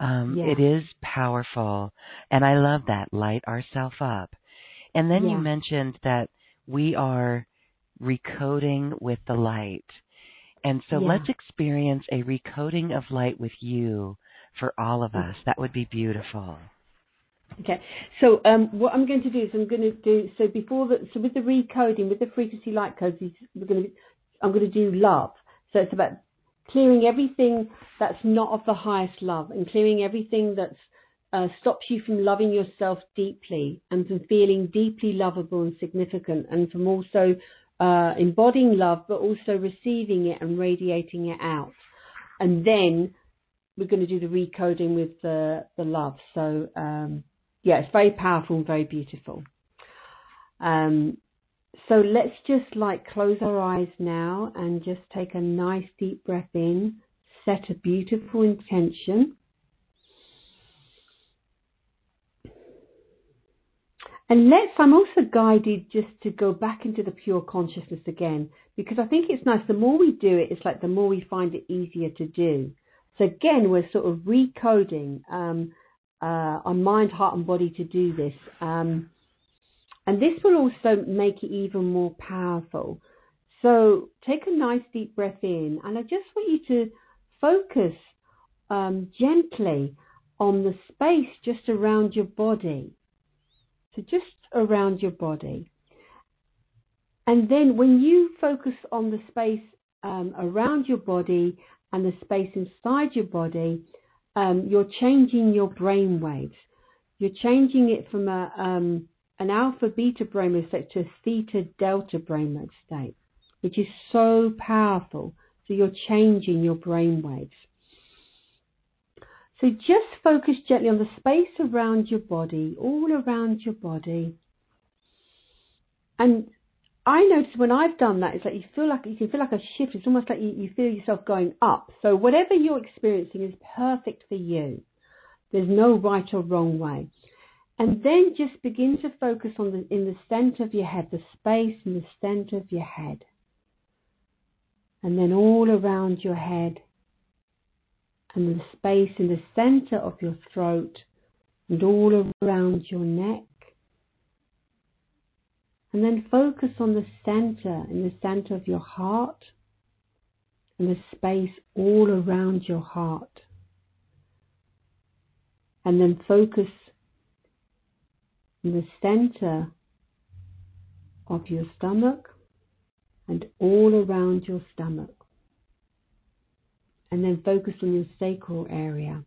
Um, Yeah. It is powerful. And I love that. Light ourselves up. And then you mentioned that we are recoding with the light. And so Yeah. let's experience a recoding of light with you for all of us. That would be beautiful. Okay. So um, what I'm going to do is I'm going to do so before the so with the recoding with the frequency light codes we're going to I'm going to do love. So it's about clearing everything that's not of the highest love and clearing everything that uh, stops you from loving yourself deeply and from feeling deeply lovable and significant and from also uh, embodying love but also receiving it and radiating it out. And then we're going to do the recoding with the the love. So um, yeah, it's very powerful and very beautiful. Um, so let's just like close our eyes now and just take a nice deep breath in, set a beautiful intention. And let's, I'm also guided just to go back into the pure consciousness again, because I think it's nice. The more we do it, it's like the more we find it easier to do. So again, we're sort of recoding um, uh, our mind, heart, and body to do this. Um, and this will also make it even more powerful. So take a nice deep breath in, and I just want you to focus um, gently on the space just around your body. So just around your body. And then when you focus on the space um, around your body and the space inside your body, um, you're changing your brain waves. You're changing it from a, um, an alpha beta brainwave state to a theta delta brainwave state, which is so powerful. So you're changing your brainwaves. So just focus gently on the space around your body, all around your body. And I notice when I've done that, it's like you feel like you can feel like a shift. It's almost like you, you feel yourself going up. So whatever you're experiencing is perfect for you. There's no right or wrong way. And then just begin to focus on the in the center of your head, the space in the center of your head. And then all around your head and the space in the center of your throat and all around your neck and then focus on the center, in the center of your heart, and the space all around your heart. And then focus in the center of your stomach and all around your stomach. And then focus on your sacral area.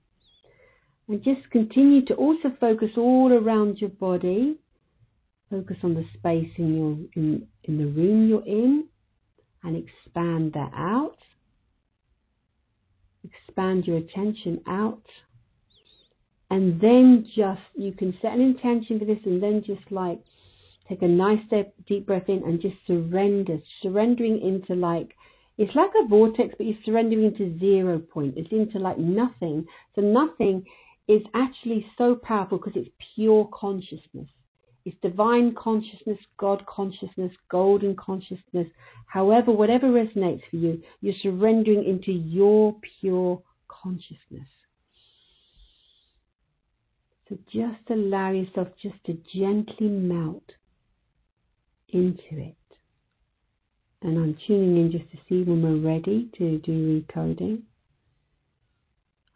And just continue to also focus all around your body Focus on the space in your in, in the room you're in and expand that out. Expand your attention out. And then just you can set an intention for this and then just like take a nice step, deep breath in and just surrender. Surrendering into like it's like a vortex, but you're surrendering into zero point. It's into like nothing. So nothing is actually so powerful because it's pure consciousness. It's divine consciousness, God consciousness, golden consciousness. However, whatever resonates for you, you're surrendering into your pure consciousness. So just allow yourself just to gently melt into it. And I'm tuning in just to see when we're ready to do recoding.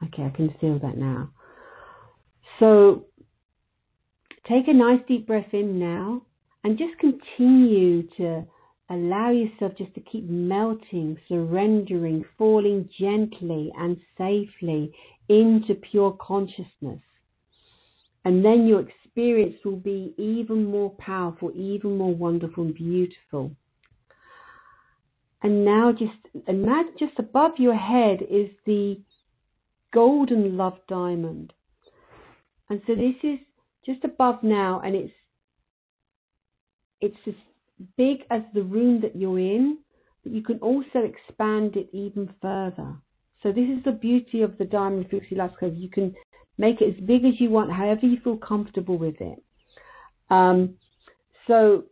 Okay, I can feel that now. So Take a nice deep breath in now and just continue to allow yourself just to keep melting, surrendering, falling gently and safely into pure consciousness. And then your experience will be even more powerful, even more wonderful and beautiful. And now just imagine just above your head is the golden love diamond. And so this is just above now, and it's it's as big as the room that you're in, but you can also expand it even further. So this is the beauty of the Diamond Frequency Life. You can make it as big as you want, however you feel comfortable with it. Um, so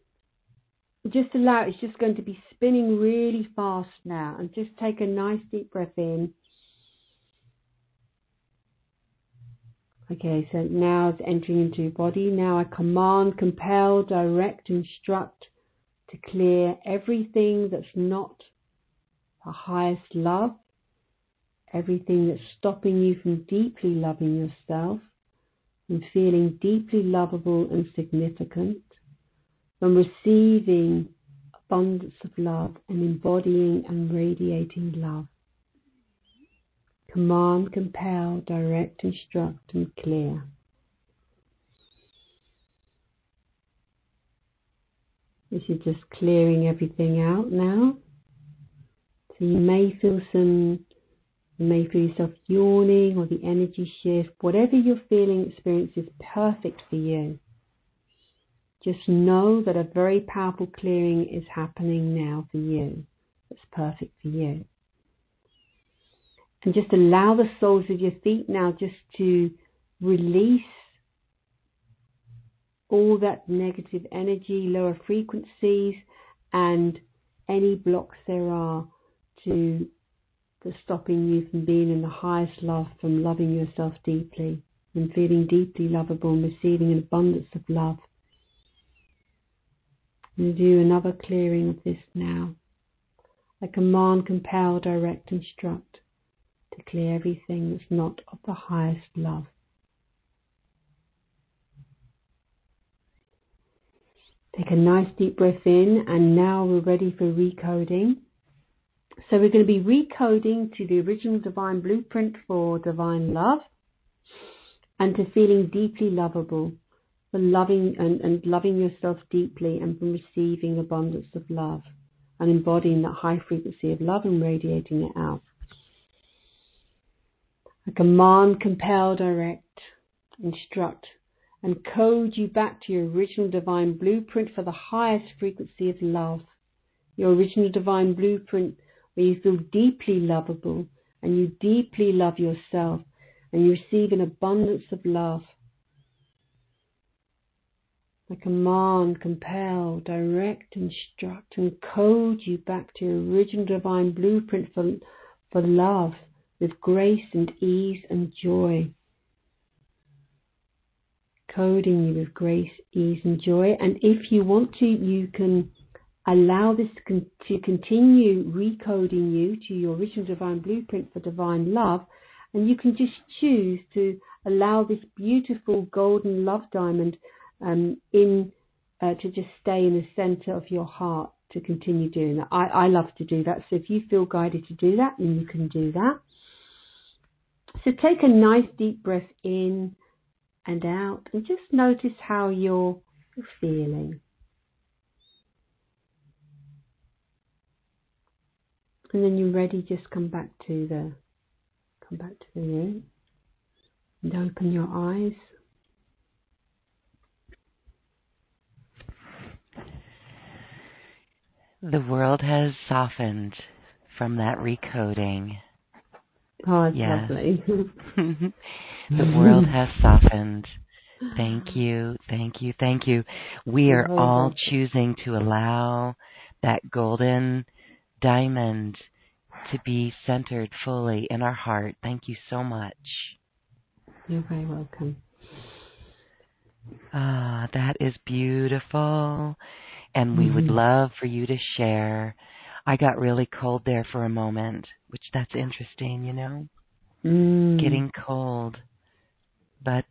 just allow it's just going to be spinning really fast now, and just take a nice deep breath in Okay, so now it's entering into your body. Now I command, compel, direct, instruct to clear everything that's not the highest love, everything that's stopping you from deeply loving yourself and feeling deeply lovable and significant, from receiving abundance of love and embodying and radiating love command, compel, direct, instruct, and clear. This is just clearing everything out now. So you may feel some, you may feel yourself yawning or the energy shift. Whatever you're feeling, experience is perfect for you. Just know that a very powerful clearing is happening now for you. It's perfect for you. And just allow the soles of your feet now just to release all that negative energy, lower frequencies, and any blocks there are to for stopping you from being in the highest love, from loving yourself deeply, and feeling deeply lovable and receiving an abundance of love. And do another clearing of this now. I command, compel, direct, instruct to clear everything that's not of the highest love. Take a nice deep breath in, and now we're ready for recoding. So we're going to be recoding to the original divine blueprint for divine love and to feeling deeply lovable, for loving and, and loving yourself deeply and from receiving abundance of love and embodying that high frequency of love and radiating it out. I command, compel, direct, instruct, and code you back to your original divine blueprint for the highest frequency of love. Your original divine blueprint where you feel deeply lovable and you deeply love yourself and you receive an abundance of love. I command, compel, direct, instruct, and code you back to your original divine blueprint for, for love with grace and ease and joy coding you with grace, ease, and joy. And if you want to, you can allow this to continue recoding you to your original divine blueprint for divine love. And you can just choose to allow this beautiful golden love diamond um, in uh, to just stay in the center of your heart to continue doing that. I, I love to do that. So if you feel guided to do that, then you can do that. So take a nice deep breath in and out and just notice how you're feeling. And then you're ready, just come back to the come back to the room and open your eyes. The world has softened from that recoding. Oh, it's yes. lovely. the world has softened. Thank you, thank you, thank you. We are all choosing to allow that golden diamond to be centered fully in our heart. Thank you so much. You're very welcome. Ah, that is beautiful. And we mm-hmm. would love for you to share. I got really cold there for a moment, which that's interesting, you know? Mm. Getting cold but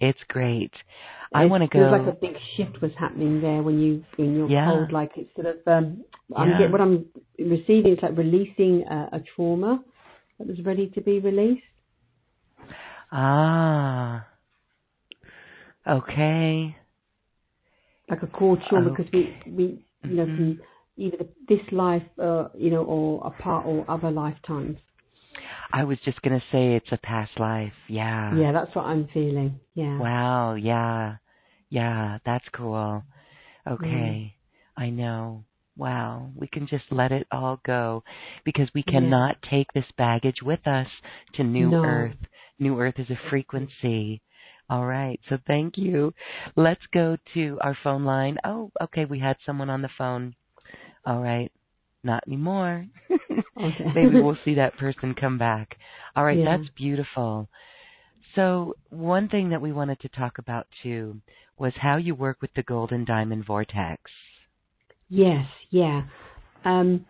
it's great. I want to go. It feels like a big shift was happening there when you when you're yeah. cold. Like it's sort of um, I'm yeah. get, what I'm receiving is like releasing a, a trauma that was ready to be released. Ah. Okay. Like a core trauma because we we you know mm-hmm. from either this life uh, you know or a part or other lifetimes. I was just going to say it's a past life. Yeah. Yeah, that's what I'm feeling. Yeah. Wow. Yeah. Yeah. That's cool. Okay. Mm. I know. Wow. We can just let it all go because we cannot yeah. take this baggage with us to New no. Earth. New Earth is a frequency. All right. So thank you. Let's go to our phone line. Oh, okay. We had someone on the phone. All right. Not anymore. okay. Maybe we'll see that person come back. All right, yeah. that's beautiful. So, one thing that we wanted to talk about too was how you work with the Golden Diamond Vortex. Yes, yeah. Um,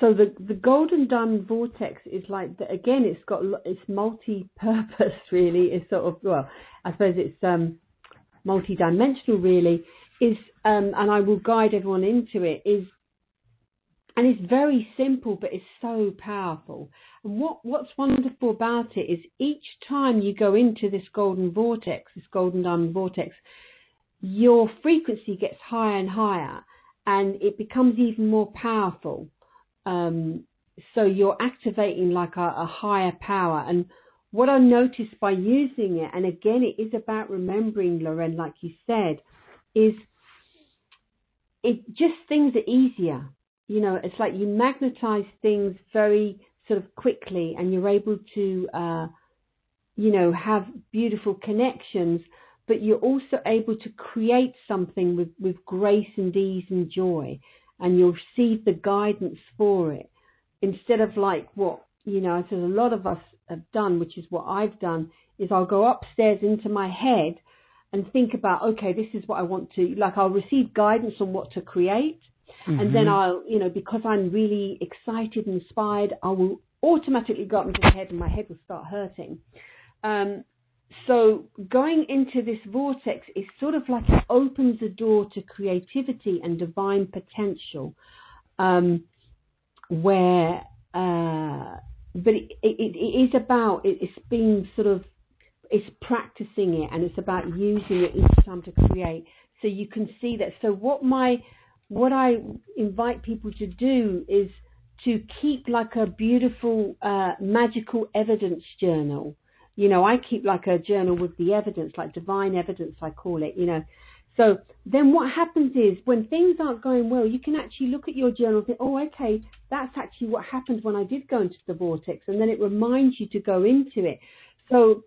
so the the Golden Diamond Vortex is like the, again, it's got it's multi-purpose really. It's sort of well, I suppose it's um, multi-dimensional really. Is um, and I will guide everyone into it. Is and it's very simple, but it's so powerful. And what, what's wonderful about it is each time you go into this golden vortex, this golden diamond vortex, your frequency gets higher and higher, and it becomes even more powerful. Um, so you're activating like a, a higher power. And what I noticed by using it, and again, it is about remembering, Loren, like you said, is it just things are easier you know, it's like you magnetize things very sort of quickly and you're able to, uh, you know, have beautiful connections, but you're also able to create something with, with grace and ease and joy and you'll receive the guidance for it instead of like what, you know, as a lot of us have done, which is what I've done, is I'll go upstairs into my head and think about, okay, this is what I want to, like I'll receive guidance on what to create Mm-hmm. And then mm-hmm. I'll, you know, because I'm really excited and inspired, I will automatically go up into the head and my head will start hurting. Um, so going into this vortex is sort of like it opens the door to creativity and divine potential, um, where, uh, but it, it, it is about it, it's being sort of it's practicing it and it's about using it each time to create. So you can see that. So what my what I invite people to do is to keep like a beautiful uh, magical evidence journal. You know, I keep like a journal with the evidence, like divine evidence, I call it, you know. So then what happens is when things aren't going well, you can actually look at your journal and think, oh, okay, that's actually what happened when I did go into the vortex. And then it reminds you to go into it. So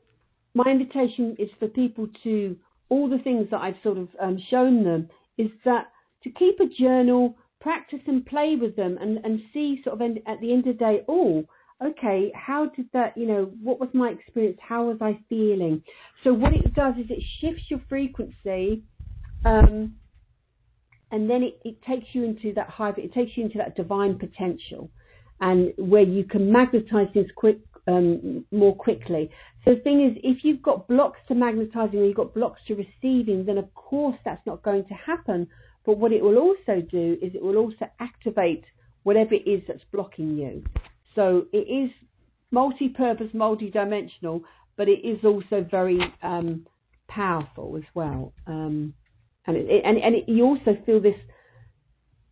my invitation is for people to, all the things that I've sort of um, shown them, is that to keep a journal, practice and play with them and, and see sort of at the end of the day, oh, okay, how did that, you know, what was my experience? How was I feeling? So what it does is it shifts your frequency um, and then it, it takes you into that high, it takes you into that divine potential and where you can magnetize things quick, um, more quickly. So the thing is, if you've got blocks to magnetizing or you've got blocks to receiving, then of course that's not going to happen. But what it will also do is it will also activate whatever it is that's blocking you. So it is multi-purpose, multi-dimensional, but it is also very um, powerful as well. Um, and it, and and it, you also feel this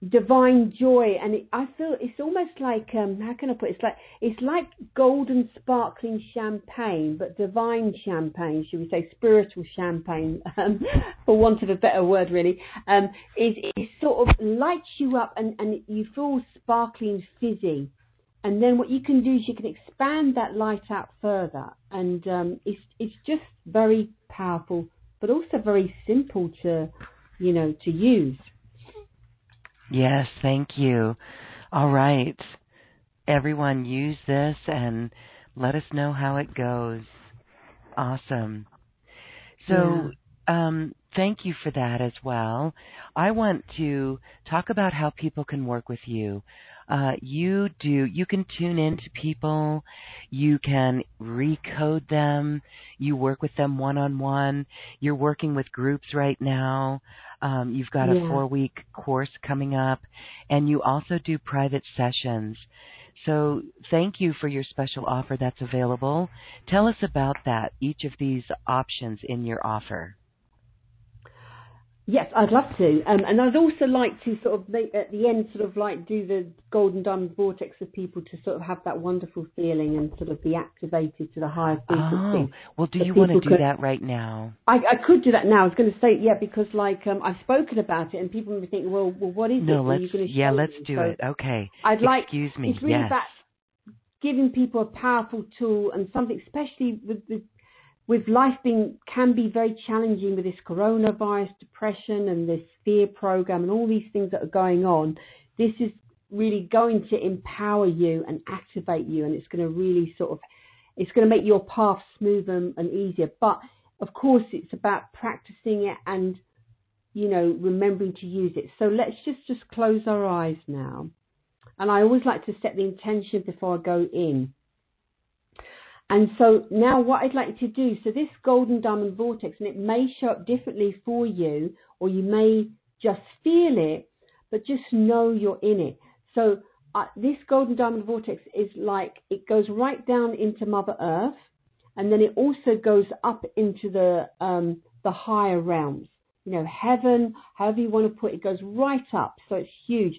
divine joy and it, I feel it's almost like um how can I put it? it's like it's like golden sparkling champagne but divine champagne should we say spiritual champagne um, for want of a better word really. Um it, it sort of lights you up and and you feel sparkling fizzy. And then what you can do is you can expand that light out further. And um it's it's just very powerful but also very simple to you know to use Yes, thank you. All right. Everyone use this and let us know how it goes. Awesome. So, yeah. um, thank you for that as well. I want to talk about how people can work with you. Uh, you do, you can tune in to people, you can recode them, you work with them one on one, you're working with groups right now. Um, you've got yeah. a four week course coming up, and you also do private sessions. So thank you for your special offer that's available. Tell us about that, each of these options in your offer. Yes, I'd love to, um, and I'd also like to sort of make, at the end, sort of like do the golden diamond vortex for people to sort of have that wonderful feeling and sort of be activated to the higher frequency. Oh, well, do you want to do could, that right now? I, I could do that now. I was going to say yeah, because like um, I've spoken about it, and people may be thinking, well, well, what is no, it? let's yeah, let's do so it. Okay. I'd like. Excuse me. It's really yes. about giving people a powerful tool and something, especially with the with life being can be very challenging with this coronavirus depression and this fear program and all these things that are going on this is really going to empower you and activate you and it's going to really sort of it's going to make your path smoother and easier. But of course it's about practicing it and you know remembering to use it. So let's just just close our eyes now. And i always like to set the intention before i go in and so now what I'd like to do, so this golden diamond vortex, and it may show up differently for you, or you may just feel it, but just know you're in it. So uh, this golden diamond vortex is like, it goes right down into Mother Earth, and then it also goes up into the, um, the higher realms. You know, heaven, however you want to put it, it goes right up, so it's huge.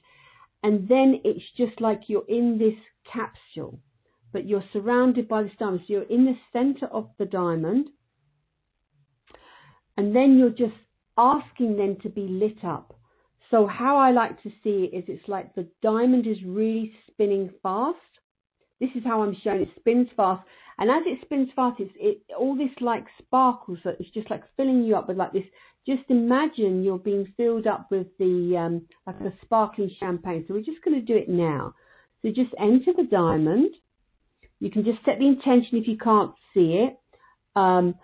And then it's just like you're in this capsule but you're surrounded by this diamond. So you're in the center of the diamond, and then you're just asking them to be lit up. So how I like to see it is it's like the diamond is really spinning fast. This is how I'm showing it spins fast, and as it spins fast, it's it, all this like sparkles. So it's just like filling you up with like this. Just imagine you're being filled up with the um, like a sparkling champagne. So we're just going to do it now. So just enter the diamond you can just set the intention if you can't see it. Um,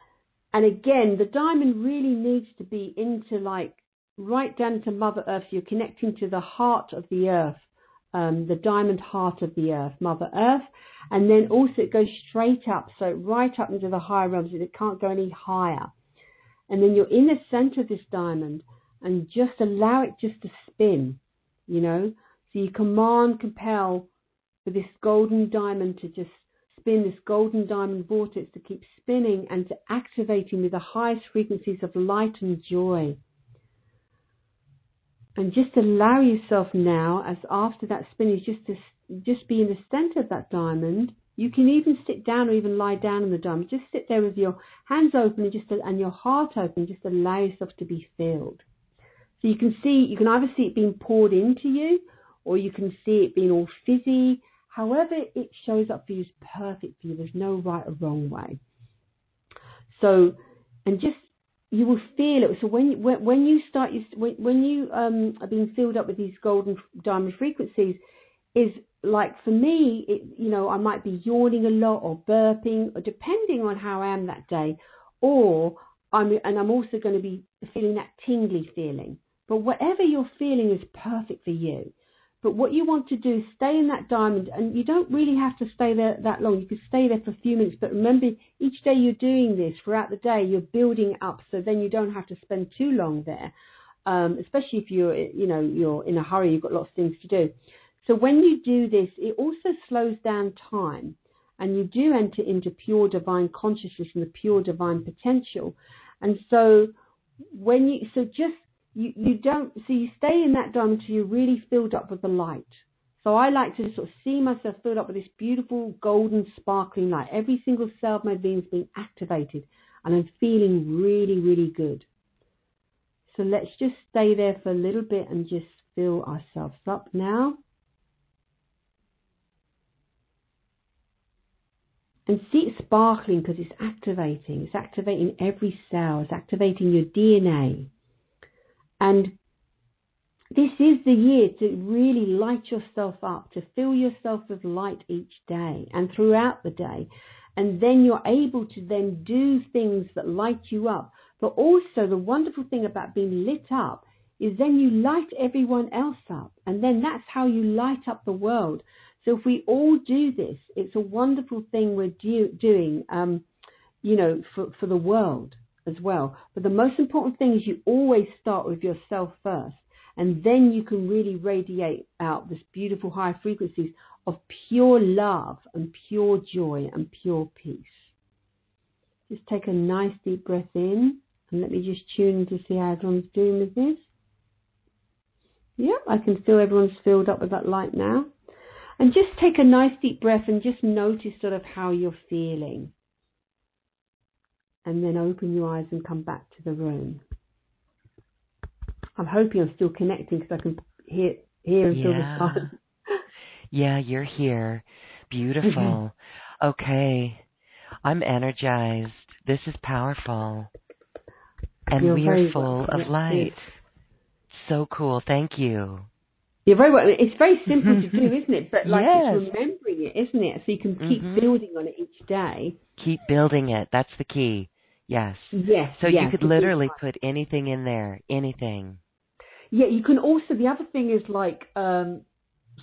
and again, the diamond really needs to be into like right down to Mother Earth. You're connecting to the heart of the earth, um, the diamond heart of the earth, Mother Earth. And then also it goes straight up, so right up into the higher realms. It can't go any higher. And then you're in the center of this diamond and just allow it just to spin, you know. So you command, compel for this golden diamond to just spin this golden diamond vortex to keep spinning and to activating with the highest frequencies of light and joy. And just allow yourself now, as after that spin is just to just be in the center of that diamond, You can even sit down or even lie down in the diamond. Just sit there with your hands open and just and your heart open. Just allow yourself to be filled. So you can see, you can either see it being poured into you, or you can see it being all fizzy. However it shows up for you is perfect for you. There's no right or wrong way. So, and just you will feel it. So when you, when, when you start, when, when you um, are being filled up with these golden diamond frequencies, is like for me, it, you know, I might be yawning a lot or burping, or depending on how I am that day, or I'm and I'm also going to be feeling that tingly feeling. But whatever you're feeling is perfect for you. But what you want to do is stay in that diamond, and you don't really have to stay there that long. You can stay there for a few minutes, but remember, each day you're doing this throughout the day, you're building up, so then you don't have to spend too long there. Um, especially if you're, you know, you're in a hurry, you've got lots of things to do. So when you do this, it also slows down time, and you do enter into pure divine consciousness and the pure divine potential. And so when you, so just you, you don't, so you stay in that dome until you're really filled up with the light. So I like to sort of see myself filled up with this beautiful golden sparkling light. Every single cell of my being is being activated and I'm feeling really, really good. So let's just stay there for a little bit and just fill ourselves up now. And see it sparkling because it's activating. It's activating every cell. It's activating your DNA. And this is the year to really light yourself up, to fill yourself with light each day and throughout the day. And then you're able to then do things that light you up. But also the wonderful thing about being lit up is then you light everyone else up. And then that's how you light up the world. So if we all do this, it's a wonderful thing we're do, doing, um, you know, for, for the world as well. But the most important thing is you always start with yourself first, and then you can really radiate out this beautiful high frequencies of pure love and pure joy and pure peace. Just take a nice deep breath in, and let me just tune to see how everyone's doing with this. Yeah, I can feel everyone's filled up with that light now. And just take a nice deep breath and just notice sort of how you're feeling and then open your eyes and come back to the room. I'm hoping I'm still connecting because I can hear hear and feel the yeah, you're here. Beautiful. okay. I'm energized. This is powerful. And you're we are full of light. So cool. Thank you. You're very well. It's very simple to do, isn't it? But like yes. it's remembering it, isn't it? So you can keep mm-hmm. building on it each day. Keep building it. That's the key. Yes. Yes. So yes, you could literally put anything in there, anything. Yeah, you can also. The other thing is like, um,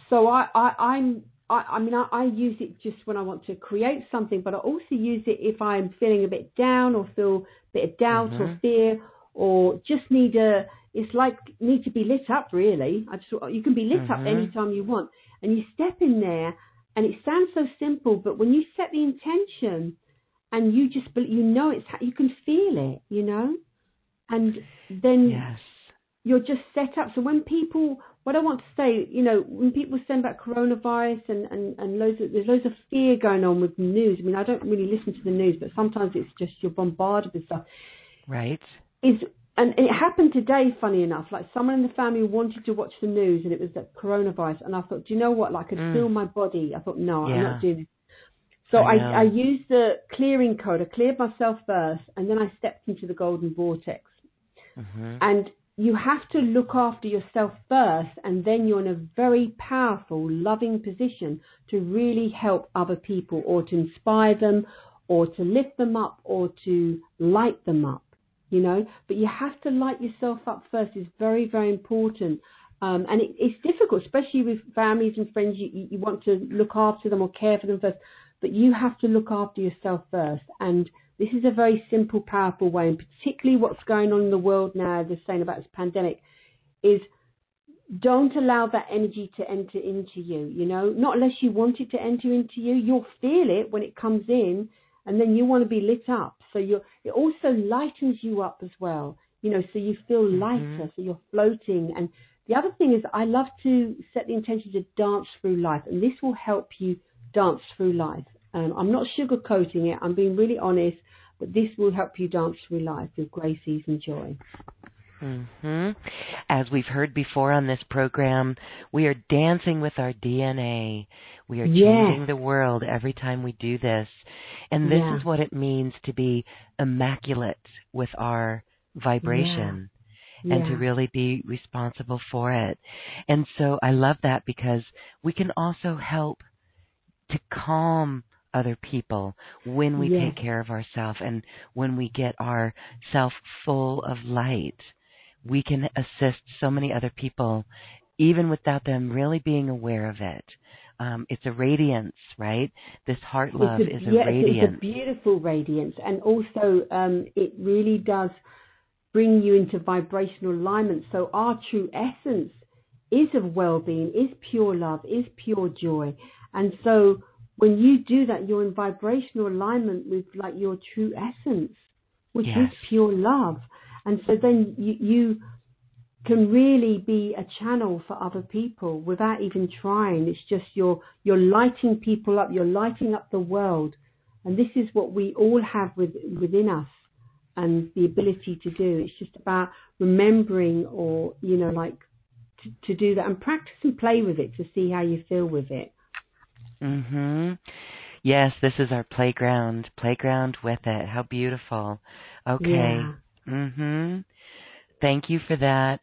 so I, I I'm. I, I mean, I, I use it just when I want to create something, but I also use it if I'm feeling a bit down or feel a bit of doubt mm-hmm. or fear or just need a. It's like need to be lit up. Really, I just you can be lit mm-hmm. up anytime you want, and you step in there, and it sounds so simple, but when you set the intention and you just you know it's you can feel it, you know, and then yes. you're just set up. So when people, what I want to say, you know, when people send about coronavirus and and and loads of there's loads of fear going on with the news. I mean, I don't really listen to the news, but sometimes it's just you're bombarded with stuff. Right. Is and it happened today, funny enough. Like someone in the family wanted to watch the news, and it was the coronavirus. And I thought, do you know what? Like I could mm. feel my body. I thought, no, yeah. I'm not doing this. So I, I, I, used the clearing code. I cleared myself first, and then I stepped into the golden vortex. Mm-hmm. And you have to look after yourself first, and then you're in a very powerful, loving position to really help other people, or to inspire them, or to lift them up, or to light them up. You know, but you have to light yourself up first. It's very, very important. Um, and it, it's difficult, especially with families and friends. You, you want to look after them or care for them first but you have to look after yourself first. And this is a very simple, powerful way, and particularly what's going on in the world now, they're saying about this pandemic, is don't allow that energy to enter into you, you know, not unless you want it to enter into you. You'll feel it when it comes in, and then you want to be lit up. So you're, it also lightens you up as well, you know, so you feel mm-hmm. lighter, mm-hmm. so you're floating. And the other thing is, I love to set the intention to dance through life, and this will help you dance through life. Um, I'm not sugarcoating it. I'm being really honest, but this will help you dance through life with grace, ease, and joy. hmm As we've heard before on this program, we are dancing with our DNA. We are changing Yes. the world every time we do this. And this Yeah. is what it means to be immaculate with our vibration and to really be responsible for it. And so I love that because we can also help to calm other people when we Yes. take care of ourselves and when we get our self full of light. We can assist so many other people even without them really being aware of it. Um, it's a radiance, right? This heart love a, is a it's- radiance. It's a beautiful radiance, and also um, it really does bring you into vibrational alignment. So our true essence is of well-being, is pure love, is pure joy, and so when you do that, you're in vibrational alignment with like your true essence, which Yes. is pure love, and so then you, you can really be a channel for other people without even trying. It's just you're you're lighting people up, you're lighting up the world, and this is what we all have with, within us, and the ability to do. It's just about remembering, or you know, like to, to do that and practice and play with it to see how you feel with it. Mhm. Yes, this is our playground. Playground with it. How beautiful. Okay. Yeah. Mhm. Thank you for that.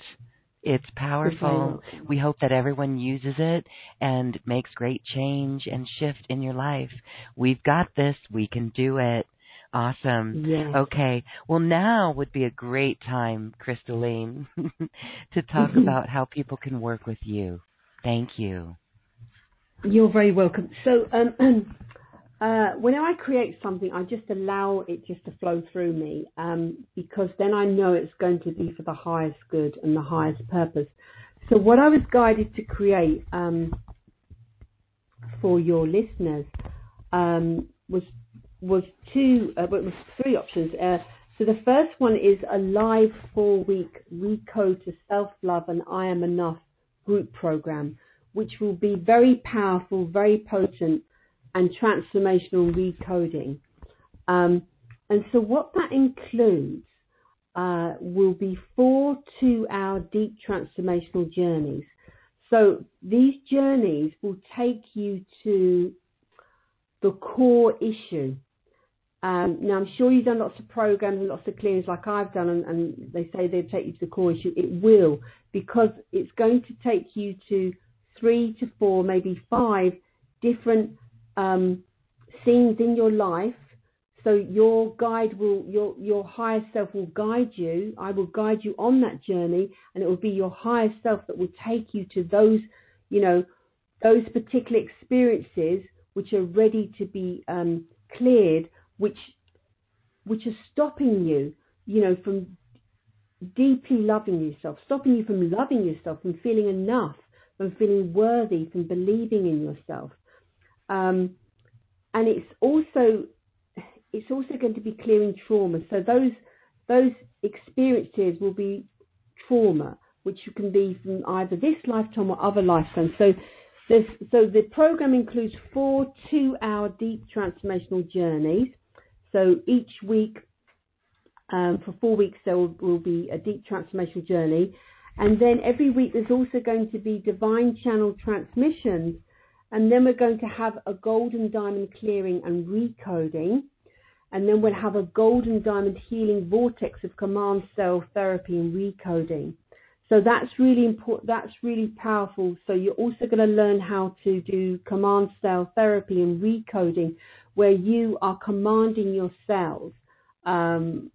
It's powerful. We hope that everyone uses it and makes great change and shift in your life. We've got this. We can do it. Awesome. Yes. Okay. Well, now would be a great time, Crystalline, to talk about how people can work with you. Thank you. You're very welcome. So, um, uh, whenever I create something, I just allow it just to flow through me um, because then I know it's going to be for the highest good and the highest purpose. So, what I was guided to create um, for your listeners um, was was two, uh, was three options. Uh, so the first one is a live four week recode to self love and I am enough group program, which will be very powerful, very potent, and transformational recoding. Um, and so what that includes uh, will be four two hour deep transformational journeys. So these journeys will take you to the core issue. Um, now, I'm sure you've done lots of programs and lots of clearings like I've done, and, and they say they'll take you to the core issue. It will, because it's going to take you to three to four, maybe five different um, scenes in your life. So your guide will, your your higher self will guide you. I will guide you on that journey, and it will be your higher self that will take you to those, you know, those particular experiences which are ready to be um, cleared, which which are stopping you, you know, from deeply loving yourself, stopping you from loving yourself, from feeling enough, from feeling worthy, from believing in yourself. Um, and it's also it's also going to be clearing trauma. So those those experiences will be trauma, which can be from either this lifetime or other lifetimes. So so the program includes four two-hour deep transformational journeys. So each week, um, for four weeks, there will, will be a deep transformational journey, and then every week there's also going to be divine channel transmissions, and then we're going to have a golden diamond clearing and recoding, and then we'll have a golden diamond healing vortex of command cell therapy and recoding. So that's really important. That's really powerful. So you're also going to learn how to do command cell therapy and recoding, where you are commanding your cells, um,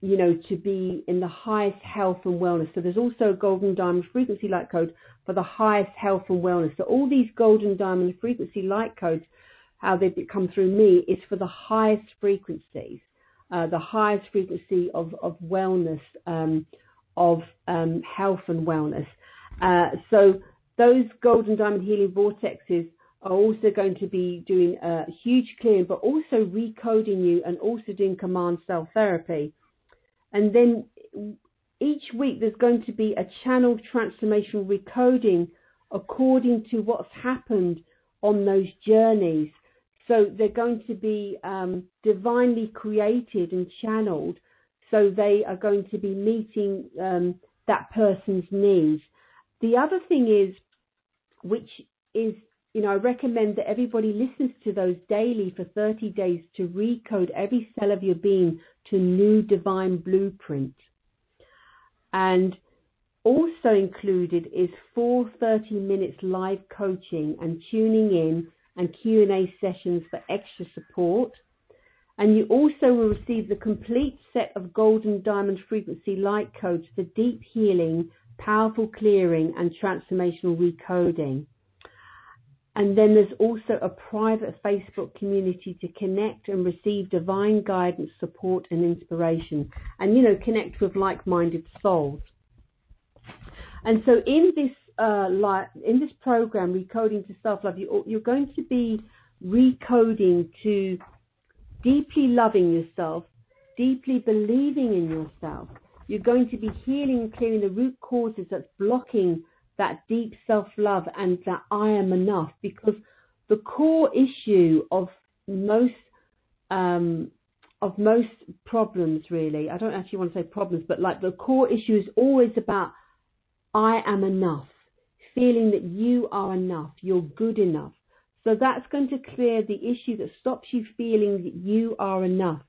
you know, to be in the highest health and wellness. So there's also a golden diamond frequency light code for the highest health and wellness. So all these golden diamond frequency light codes, how they come through me, is for the highest frequencies, uh, the highest frequency of of wellness. Um, of um, health and wellness. Uh, so those golden diamond healing vortexes are also going to be doing a huge clearing, but also recoding you and also doing command cell therapy. And then each week there's going to be a channel transformational recoding according to what's happened on those journeys. So they're going to be um, divinely created and channeled. So they are going to be meeting um, that person's needs. The other thing is, which is, you know, I recommend that everybody listens to those daily for 30 days to recode every cell of your being to new divine blueprint. And also included is four 30 minutes live coaching and tuning in and Q&A sessions for extra support. And you also will receive the complete set of golden diamond frequency light codes for deep healing, powerful clearing and transformational recoding. And then there's also a private Facebook community to connect and receive divine guidance, support and inspiration and, you know, connect with like-minded souls. And so in this uh, in this program, Recoding to Self-Love, you, you're going to be recoding to deeply loving yourself, deeply believing in yourself. You're going to be healing and clearing the root causes that's blocking that deep self-love and that I am enough because the core issue of most um, of most problems really, I don't actually want to say problems, but like the core issue is always about I am enough, feeling that you are enough, you're good enough. So that's going to clear the issue that stops you feeling that you are enough,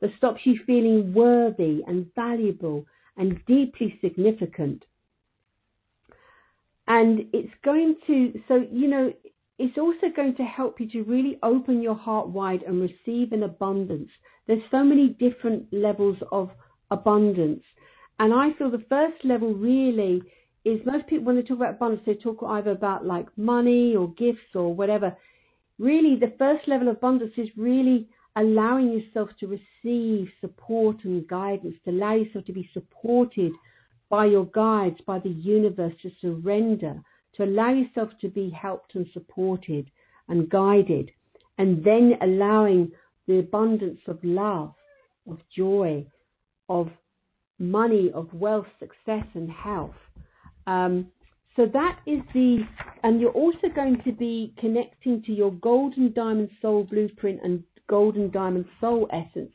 that stops you feeling worthy and valuable and deeply significant. And it's going to, so, you know, it's also going to help you to really open your heart wide and receive an abundance. There's so many different levels of abundance. And I feel the first level really is most people, when they talk about abundance, they talk either about like money or gifts or whatever. Really, the first level of abundance is really allowing yourself to receive support and guidance, to allow yourself to be supported by your guides, by the universe, to surrender, to allow yourself to be helped and supported and guided, and then allowing the abundance of love, of joy, of money, of wealth, success, and health um, so that is the, and you're also going to be connecting to your golden diamond soul blueprint and golden diamond soul essence.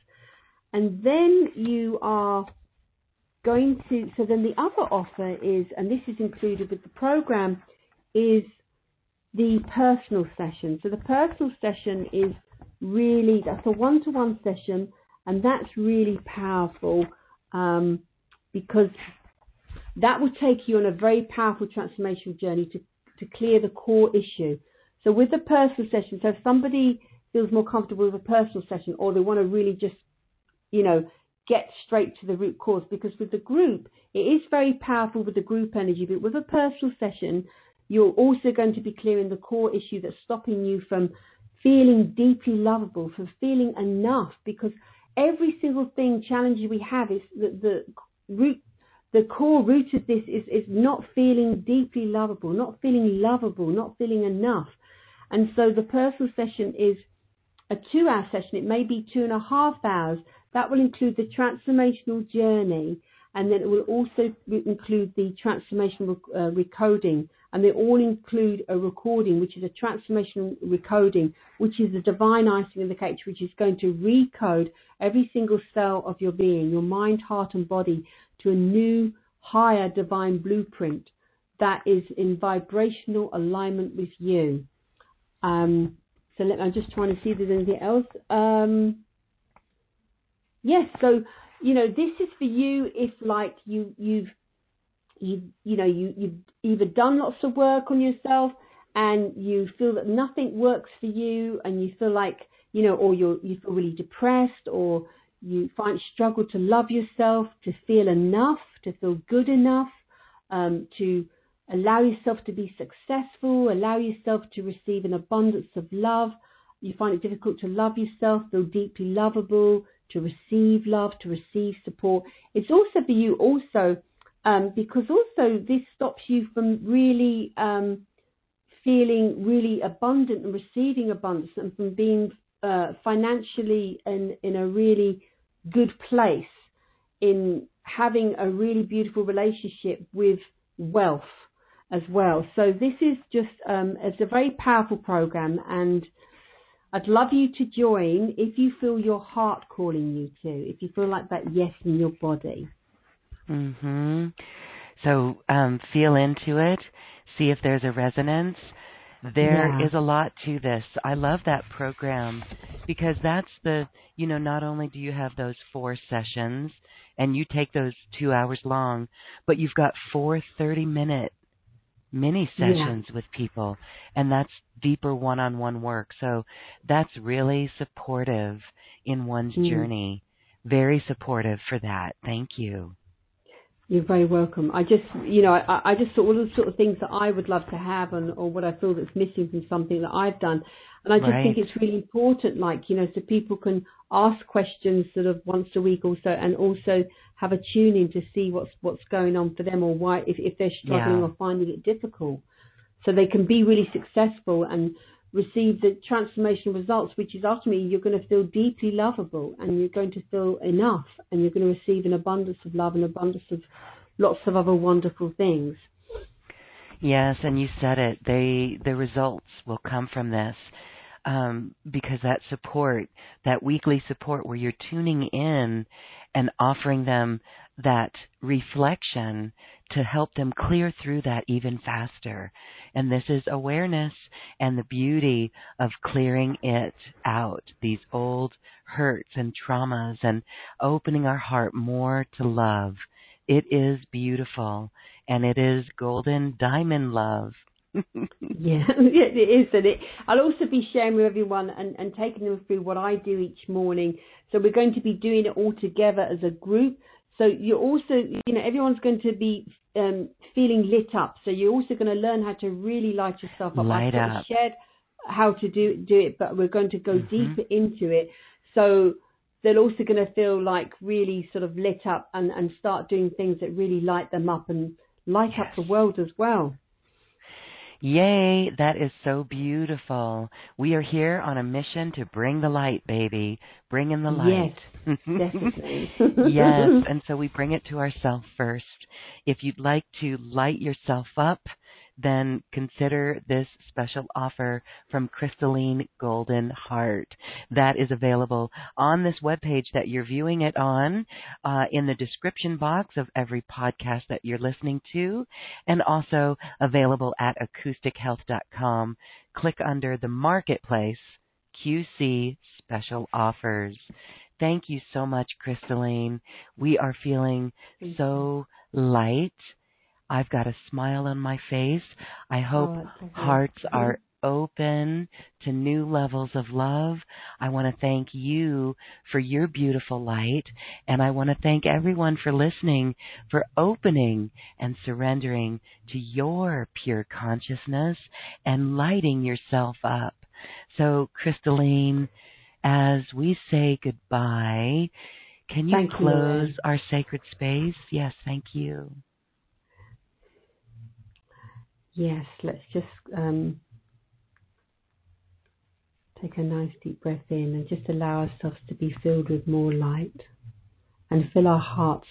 And then you are going to, so then the other offer is, and this is included with the program, is the personal session. So the personal session is really, that's a one-to-one session, and that's really powerful um, because that will take you on a very powerful transformational journey to, to clear the core issue. So with the personal session, so if somebody feels more comfortable with a personal session or they want to really just, you know, get straight to the root cause, because with the group, it is very powerful with the group energy, but with a personal session, you're also going to be clearing the core issue that's stopping you from feeling deeply lovable, from feeling enough, because every single thing challenge we have is the, the root the core root of this is, is not feeling deeply lovable, not feeling lovable, not feeling enough. And so the personal session is a two hour session. It may be two and a half hours. That will include the transformational journey and then it will also include the transformational uh, recoding. And they all include a recording, which is a transformational recoding, which is the divine icing in the cake, which is going to recode every single cell of your being, your mind, heart, and body, to a new, higher divine blueprint that is in vibrational alignment with you. Um, so let, I'm just trying to see if there's anything else. Um, yes, so you know this is for you if like you you've you you know you you've either done lots of work on yourself and you feel that nothing works for you and you feel like you know or you're you feel really depressed or you find struggle to love yourself, to feel enough, to feel good enough, um, to allow yourself to be successful, allow yourself to receive an abundance of love. You find it difficult to love yourself, feel deeply lovable, to receive love, to receive support. It's also for you also um, because also this stops you from really um, feeling really abundant and receiving abundance and from being uh, financially in, in a really good place in having a really beautiful relationship with wealth as well. So this is just um, it's a very powerful program, and I'd love you to join if you feel your heart calling you to, if you feel like that yes in your body. Mhm. So um, feel into it, see if there's a resonance. There Yeah. is a lot to this. I love that program because that's the, you know, not only do you have those four sessions and you take those two hours long, but you've got four 30 minute mini Yeah. sessions with people and that's deeper one on one work. So that's really supportive in one's Mm. journey. Very supportive for that. Thank you. You're very welcome. I just, you know, I, I just thought all the sort of things that I would love to have and or what I feel that's missing from something that I've done. And I just Right. think it's really important, like, you know, so people can ask questions sort of once a week also and also have a tune in to see what's what's going on for them or why if, if they're struggling Yeah. or finding it difficult. So they can be really successful and receive the transformational results, which is ultimately you're going to feel deeply lovable and you're going to feel enough and you're going to receive an abundance of love and abundance of lots of other wonderful things. Yes, and you said it. They the results will come from this um, because that support, that weekly support, where you're tuning in and offering them that reflection to help them clear through that even faster. And this is awareness and the beauty of clearing it out, these old hurts and traumas, and opening our heart more to love. It is beautiful and it is golden diamond love. Yeah, it is. And it, I'll also be sharing with everyone and, and taking them through what I do each morning. So we're going to be doing it all together as a group. So you're also, you know, everyone's going to be um, feeling lit up. So you're also going to learn how to really light yourself up. Light I've up. shared how to do do it, but we're going to go Mhm. deeper into it. So they're also going to feel like really sort of lit up and, and start doing things that really light them up and light up the world as well. Yay, that is so beautiful. We are here on a mission to bring the light, baby. Bring in the light. Definitely. yes, and so we bring it to ourselves first. If you'd like to light yourself up, then consider this special offer from Crystalline Golden Heart. That is available on this webpage that you're viewing it on, uh, in the description box of every podcast that you're listening to, and also available at acoustichealth.com. Click under the marketplace QC special offers. Thank you so much, Crystalline. We are feeling so light. I've got a smile on my face. I hope Oh, hearts are open to new levels of love. I want to thank you for your beautiful light, and I want to thank everyone for listening, for opening and surrendering to your pure consciousness and lighting yourself up. So, Crystalline, as we say goodbye, can you Thank close Lorraine. our sacred space? Yes, thank you. Yes, let's just um, take a nice deep breath in and just allow ourselves to be filled with more light and fill our hearts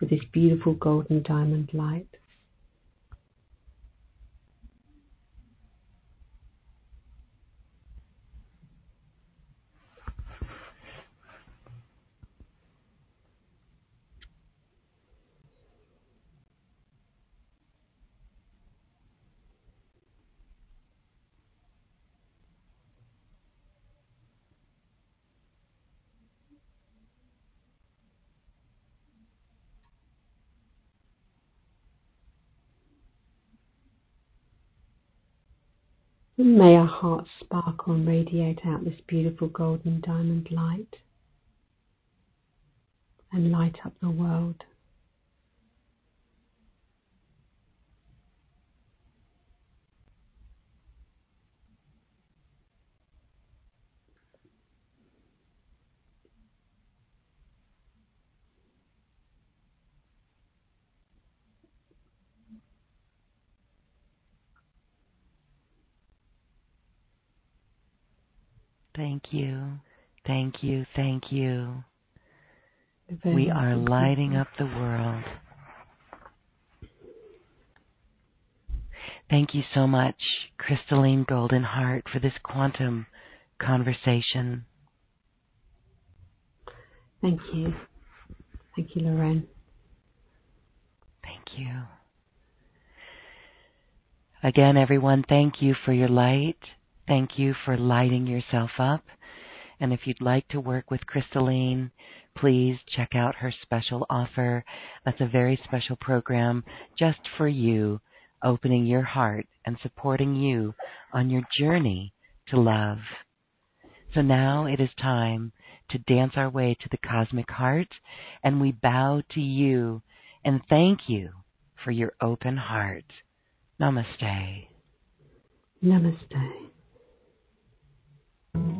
with this beautiful golden diamond light. May our hearts sparkle and radiate out this beautiful golden diamond light and light up the world. Thank you. Thank you. Thank you. We are lighting up the world. Thank you so much, Crystalline Golden Heart, for this quantum conversation. Thank you. Thank you, Lorraine. Thank you. Again, everyone, thank you for your light. Thank you for lighting yourself up. And if you'd like to work with Crystalline, please check out her special offer. That's a very special program just for you, opening your heart and supporting you on your journey to love. So now it is time to dance our way to the cosmic heart, and we bow to you and thank you for your open heart. Namaste. Namaste. Thank you.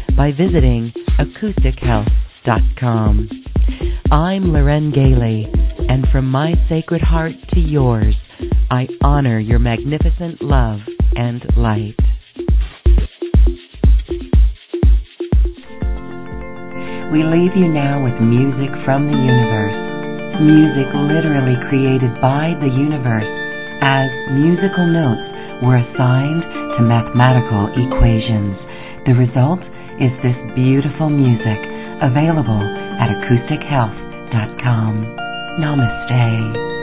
by visiting acoustichealth.com. I'm Loren Gailey, and from my sacred heart to yours, I honor your magnificent love and light. We leave you now with music from the universe. Music literally created by the universe as musical notes were assigned to mathematical equations. The result is this beautiful music available at acoustichealth.com. Namaste.